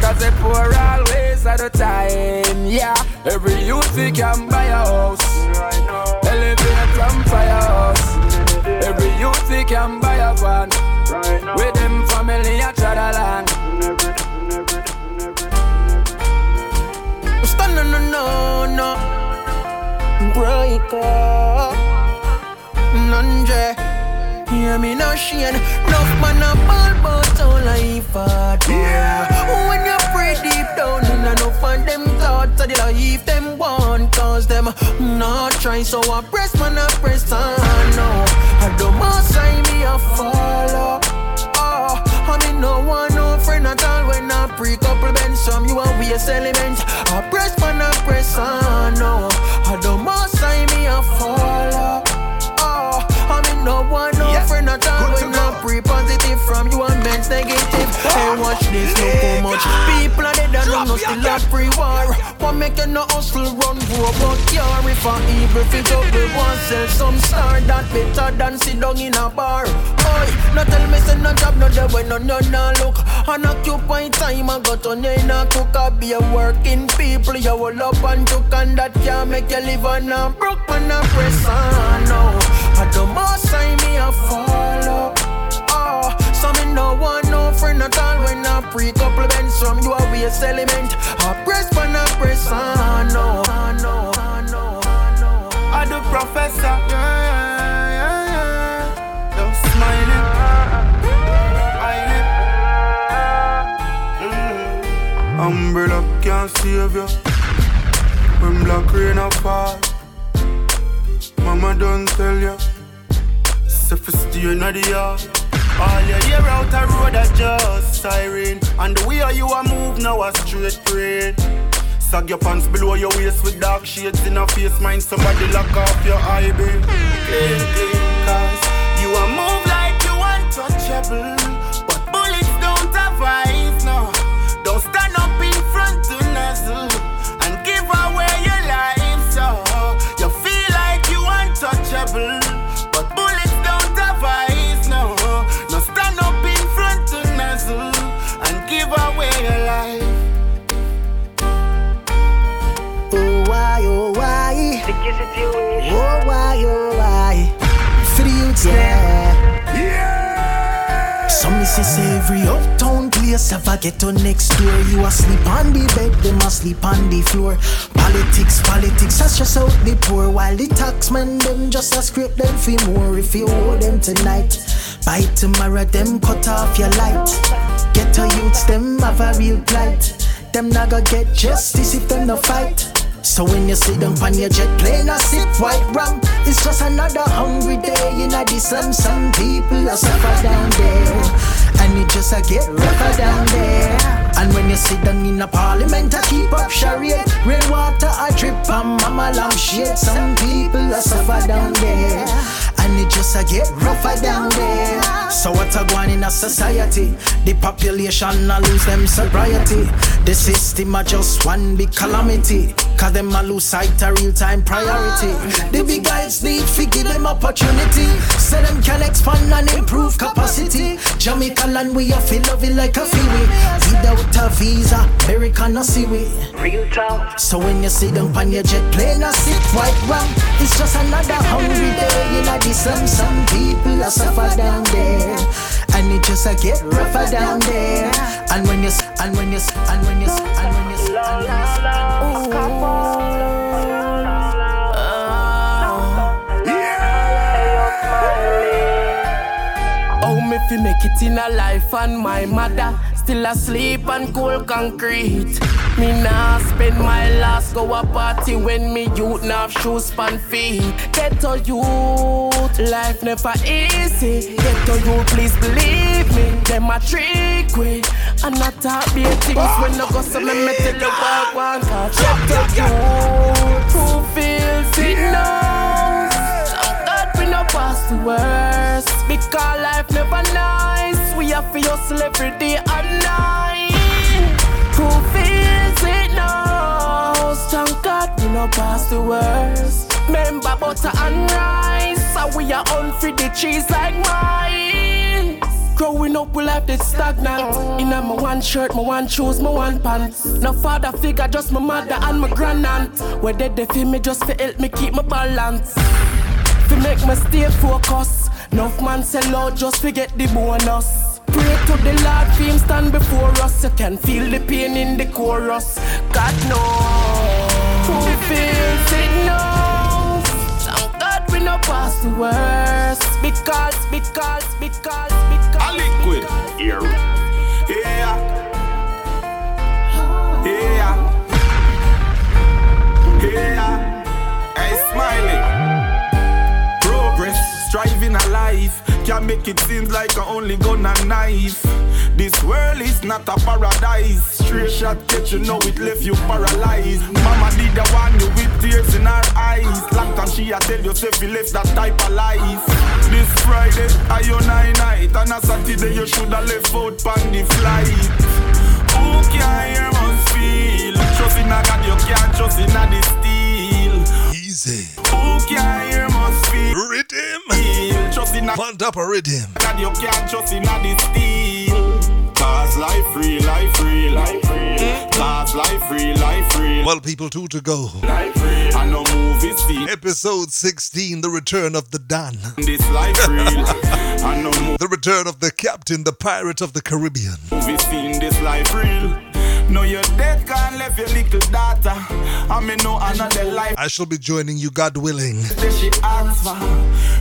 Cause they poor always at the time. Yeah, every youth we can buy a house. Elevate from firehouse. Every youth we can buy a van. With them family a try the land. Stand no no no no. Break up. Nanje. Hear me no shame. Enough man a ball but all life uh, hard. Yeah. When you pray deep down in enough of them thoughts of the life them want cause them not try so I press man I press on no. I don't must say me a follow. Oh, I mean no one no friend at all when I pre couple bend some you a waste element. I press man I press on no. I don't must say me a follow. Oh, I mean no one no friend at all when I pre positive from you and men's negative. Watch this look how much. People are dead and no still a free war. One
make you no hustle run for But care if a evil fit up one sell some star That better than sit down in a bar. Boy, no tell me say no job no there when no no no look. And occupy time I got on in a cook. A be a working people You will up and took and that can make you live on a broke man a press on no. At the most time me a me no want no friend at all when I pre couple bends from you a waste element. I press when I press on, no, no, no.
I the professor, yeah, yeah, yeah, yeah. Smiling, smiling. Mm. Umbrella can't save you when black rain a fall. Mama don't tell you, self stay in the yard. All you hear out a road a just siren. And the way you a move now a straight train Sag your pants below your waist with dark shades in a face. Mind somebody lock off your eye, babe. Cause you a move like you untouchable have
a ghetto next door. You a sleep on the bed, them a sleep on the floor. Politics, politics, that's just out the poor. While the taxmen them just a scrape them for more. If you owe them tonight, by tomorrow them cut off your light. Ghetto youths them have a real plight. Them not gonna get justice if them no fight. So when you sit down on your jet plane, I sip white rum. It's just another hungry day in the sun. Some people are suffer down there, and it just a get rougher down there. And when you sit down in a parliament, I keep up charade. Rainwater I drip on mama shade. Some people are suffer down there, and it just a get rougher down there. So what a going in a society? The population a lose them sobriety. The system a just one big calamity. Cause them a lose sight a real time priority. Oh, the big guys need to give them opportunity. So them can expand and improve capacity. Jamaica land we a feel love it like a freeway. Without a visa, America no see we. Real talk. So when you sit down on your jet plane, I sit white rum. It's just another hungry day in the sun. Some some people are suffer down there, and it just a get rougher down there. And when you and when you s- and when you s- and when you s- and when you s-
Oh, me fi make it in a life and my mother still asleep on cold concrete. Me nah spend my last go a party when me youth nah have shoes span feet. Get to youth, life never easy. Get to you, please believe me. Them a trick we and not talk be things when no go so me me tell you walk one cause get to youth. Who feels it knows? God we no pass the worst Because life never nice We have to hustle every day and night Who feels it knows Thank God we no pass the worst Remember butter and rice So we are on for the cheese like mine Growing up, we life did stagnant. In my one shirt, my one shoes, my one pants. No father figure, just my mother and my grandaunt. Where they they feel me just to help me keep my balance. To make me stay focused. Enough man sell out just to get the bonus. Pray to the Lord, him stand before us. You can feel the pain in the chorus. God knows who feels it knows. Thank God we no pass the worst. Because, because, because, because.
A liquid here. Yeah. Yeah. Yeah. Life. Can make it seem like I only gun and knife. This world is not a paradise. Straight shot get you know it left you paralyzed. Mama did the one you with tears in her eyes. Long time she a tell yourself you left that type of life. This Friday, I your nine night. And a Saturday you shoulda left out on the flight. Who can hear us feel? Trust in
a God, you can't trust in a steel.
Easy.
Who can hear must feel.
Rhythm.
In a
Find up a rhythm.
God, you can't in a steel. Cause life free, life free, life free. Cause life free, life free.
Well, people, two to go.
Life free. I know movie scene.
Episode 16 The Return of the Don.
This life real. I know
The Return of the Captain, the Pirate of the Caribbean.
movie scene. This life real. No, you're dead, can't left your little daughter. I may know another life.
I shall be joining you, God willing.
She.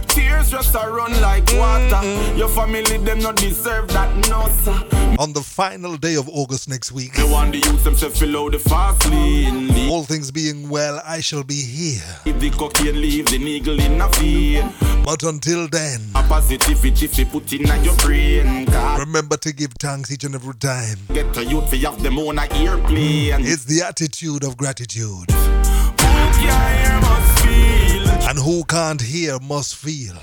Tears just a run like water. Mm-hmm. Your family, them not deserve that, no, sir.
On the final day of August next week.
The one the youth themselves fill the fast lane.
All things being well, I shall be here.
the cocaine, leave the needle in a vein.
But until then,
A positivity fi put in your brain.
Remember to give thanks each and every time.
get a youth fi have them on a airplane.
It's the attitude of gratitude.
Who can hear must feel.
And who can't hear must feel.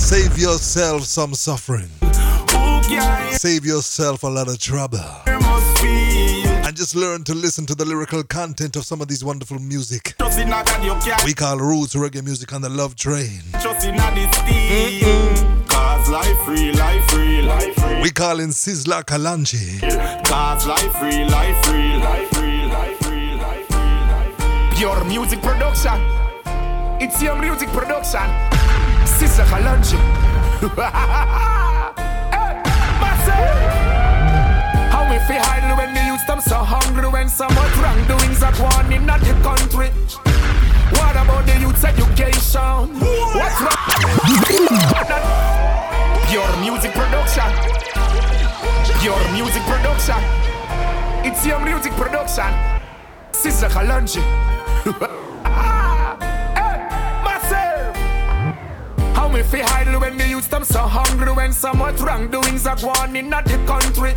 Save yourself some suffering. Save yourself a lot of trouble. And just learn to listen to the lyrical content of some of these wonderful music. We call roots reggae music on the love train.
Cause life free, life free, life free.
We call in Sizzla Kalonji.
Cause life free, life free, life free.
Pure music production. It's your music production. Sizzla Kalonji. hey, massive. How we feel idle when the youth them so hungry when so much wrongdoings are going in the country. What about the youth's education? What's wrong? Pure music production. Pure music production. It's your music production. Sizzla Kalonji. How me feel idle when the youth them so hungry when so much wrongdoings are going in the country.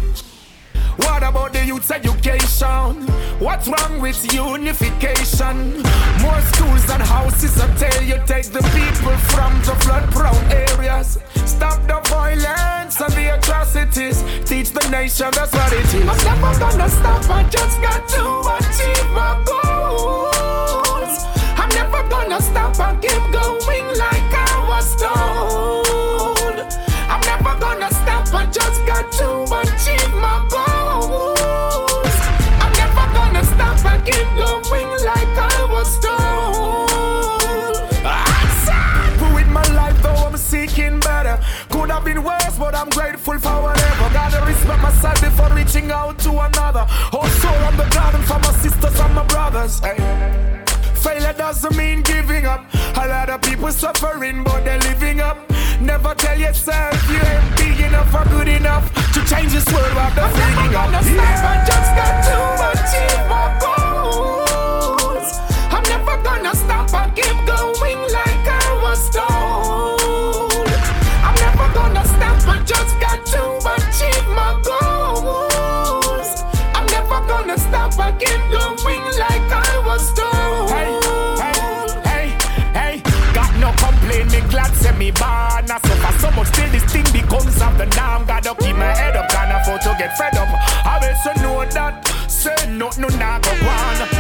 What about the youth's education? What's wrong with unification? More schools and houses until you take the people from the flood prone areas. Stop the violence and the atrocities. Teach the nation that's what it is. I'm never gonna stop, I just got to achieve my goals. I'm never gonna stop, I keep going Told. I'm never gonna stop, I just got to achieve my goals. I'm never gonna stop, I keep going like I was told. I with my life, though I'm seeking better. Could have been worse, but I'm grateful for whatever. Gotta respect myself before reaching out to another. Also, I'm the garden for my sisters and my brothers. Hey. Failure doesn't mean giving up. A lot of people suffering, but they're living up. Never tell yourself you ain't big enough or good enough to change this world without the feeling up. Stop, I just got to achieve my goals. I'm never gonna stop. I keep Gotta keep my head up. Can't afford to get fed up. I better know that. Say no, no, nah, go on.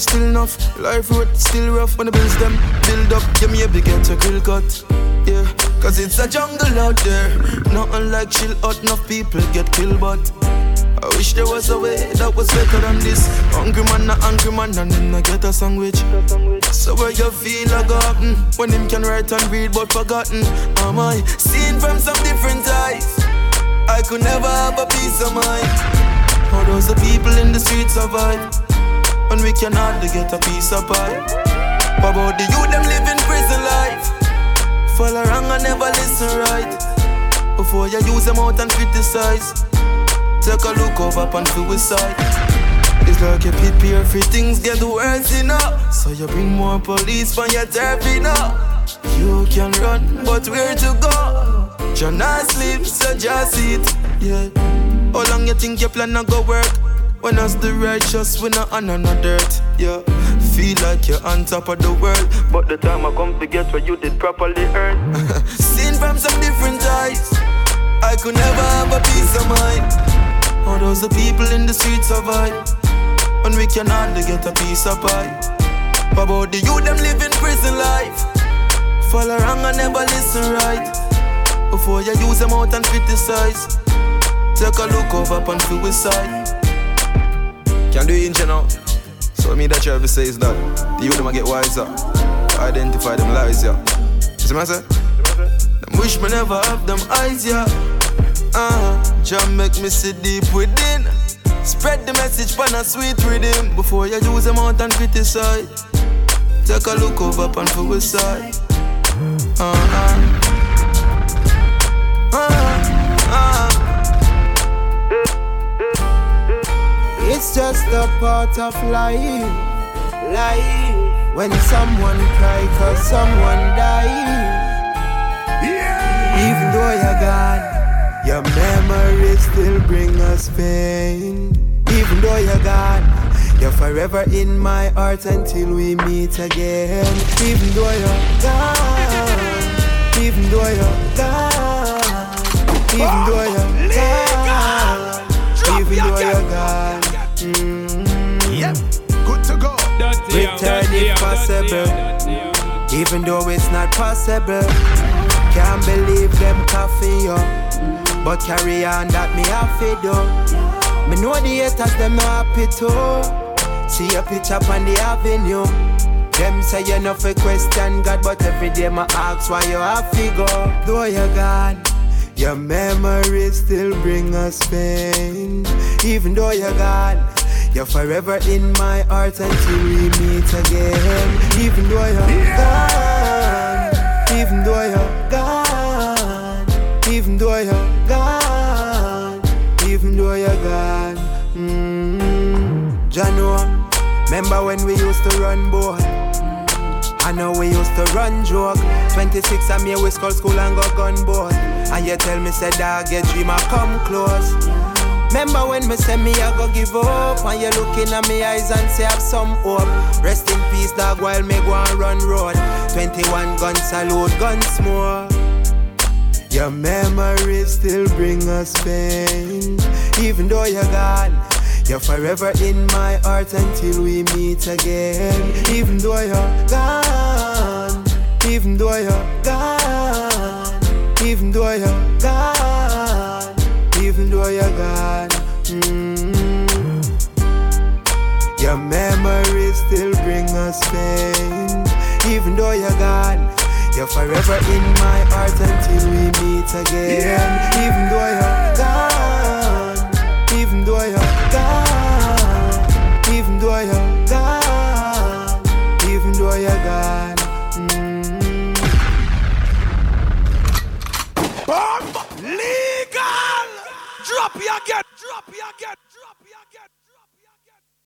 Still enough. Life road, still rough. When the bills them build up, give me a big get a grill cut. Yeah, cause it's a jungle out there. Nothing like chill out, enough people get killed, but I wish there was a way that was better than this. Hungry man, not hungry man, and then I get a sandwich. So where you feel I gotten when him can write and read but forgotten? Am I seen from some different eyes? I could never have a peace of mind. How does the people in the streets survive when we can hardly get a piece of pie? What about the youth them living prison life? Follow wrong and never listen right. Before you use them out and criticize, take a look over upon suicide. It's like you prepare for things get worse, know. So you bring more police from your turf, you. You can run, but where to go? You're not sleep, so just eat, yeah. How long you think your plan to go work? When us the righteous, we not on no dirt, yeah. Feel like you're on top of the world, but the time I come to get what you did properly earn. Seen from some different eyes, I could never have a peace of mind. How does the people in the streets survive? When we can hardly get a piece of pie. What about the youth them living prison life? Follow wrong and never listen right. Before you use them out and criticize, take a look over with side. Can do it in now. So me that you ever say says that the youth them a get wiser, identify them lies, yeah. See what I say? Them wish me never have them eyes, yeah. Uh, Jam make me see deep within. Spread the message pan a sweet rhythm before you use them out and criticize. Take a look over and for side. Uh-uh.
It's just a part of life. Life. When someone cry cause someone dies. Even though you're gone, your memories still bring us pain. Even though you're gone, you're forever in my heart until we meet again. Even though you're gone, even though you're gone, even though you're gone, even though you're gone. Return if possible, even though it's not possible. Can't believe them coffee yo, but carry on that me to do. Me know the haters them not happy too. See a picture up on the avenue. Them say you know for question God, but every day my ask why you to go. Though you're gone, your memories still bring us pain. Even though you're gone, you're forever in my heart until we meet again. Even though you're gone, even though you're gone, even though you're gone, even though you're gone. Mm-hmm. Jano, remember when we used to run, boy? I know we used to run joke. 26 I'm here with school school and go gun boy. And you tell me said, dog get dream I come close. Remember when me say me I go give up? And you looking at me eyes and say have some hope. Rest in peace dog while me go and run road. 21 gun salute guns more. Your memories still bring us pain. Even though you're gone You're forever in my heart until we meet again. Even though you're gone Even though you're gone Even though you're gone though you're gone mm Your memories still bring us pain. Even though you're gone You're forever in my heart until we meet again. Even though you're gone Even though you're gone Even though you're gone Even though you're gone.
Bomb legal. Drop you again. Drop you. Drop you again.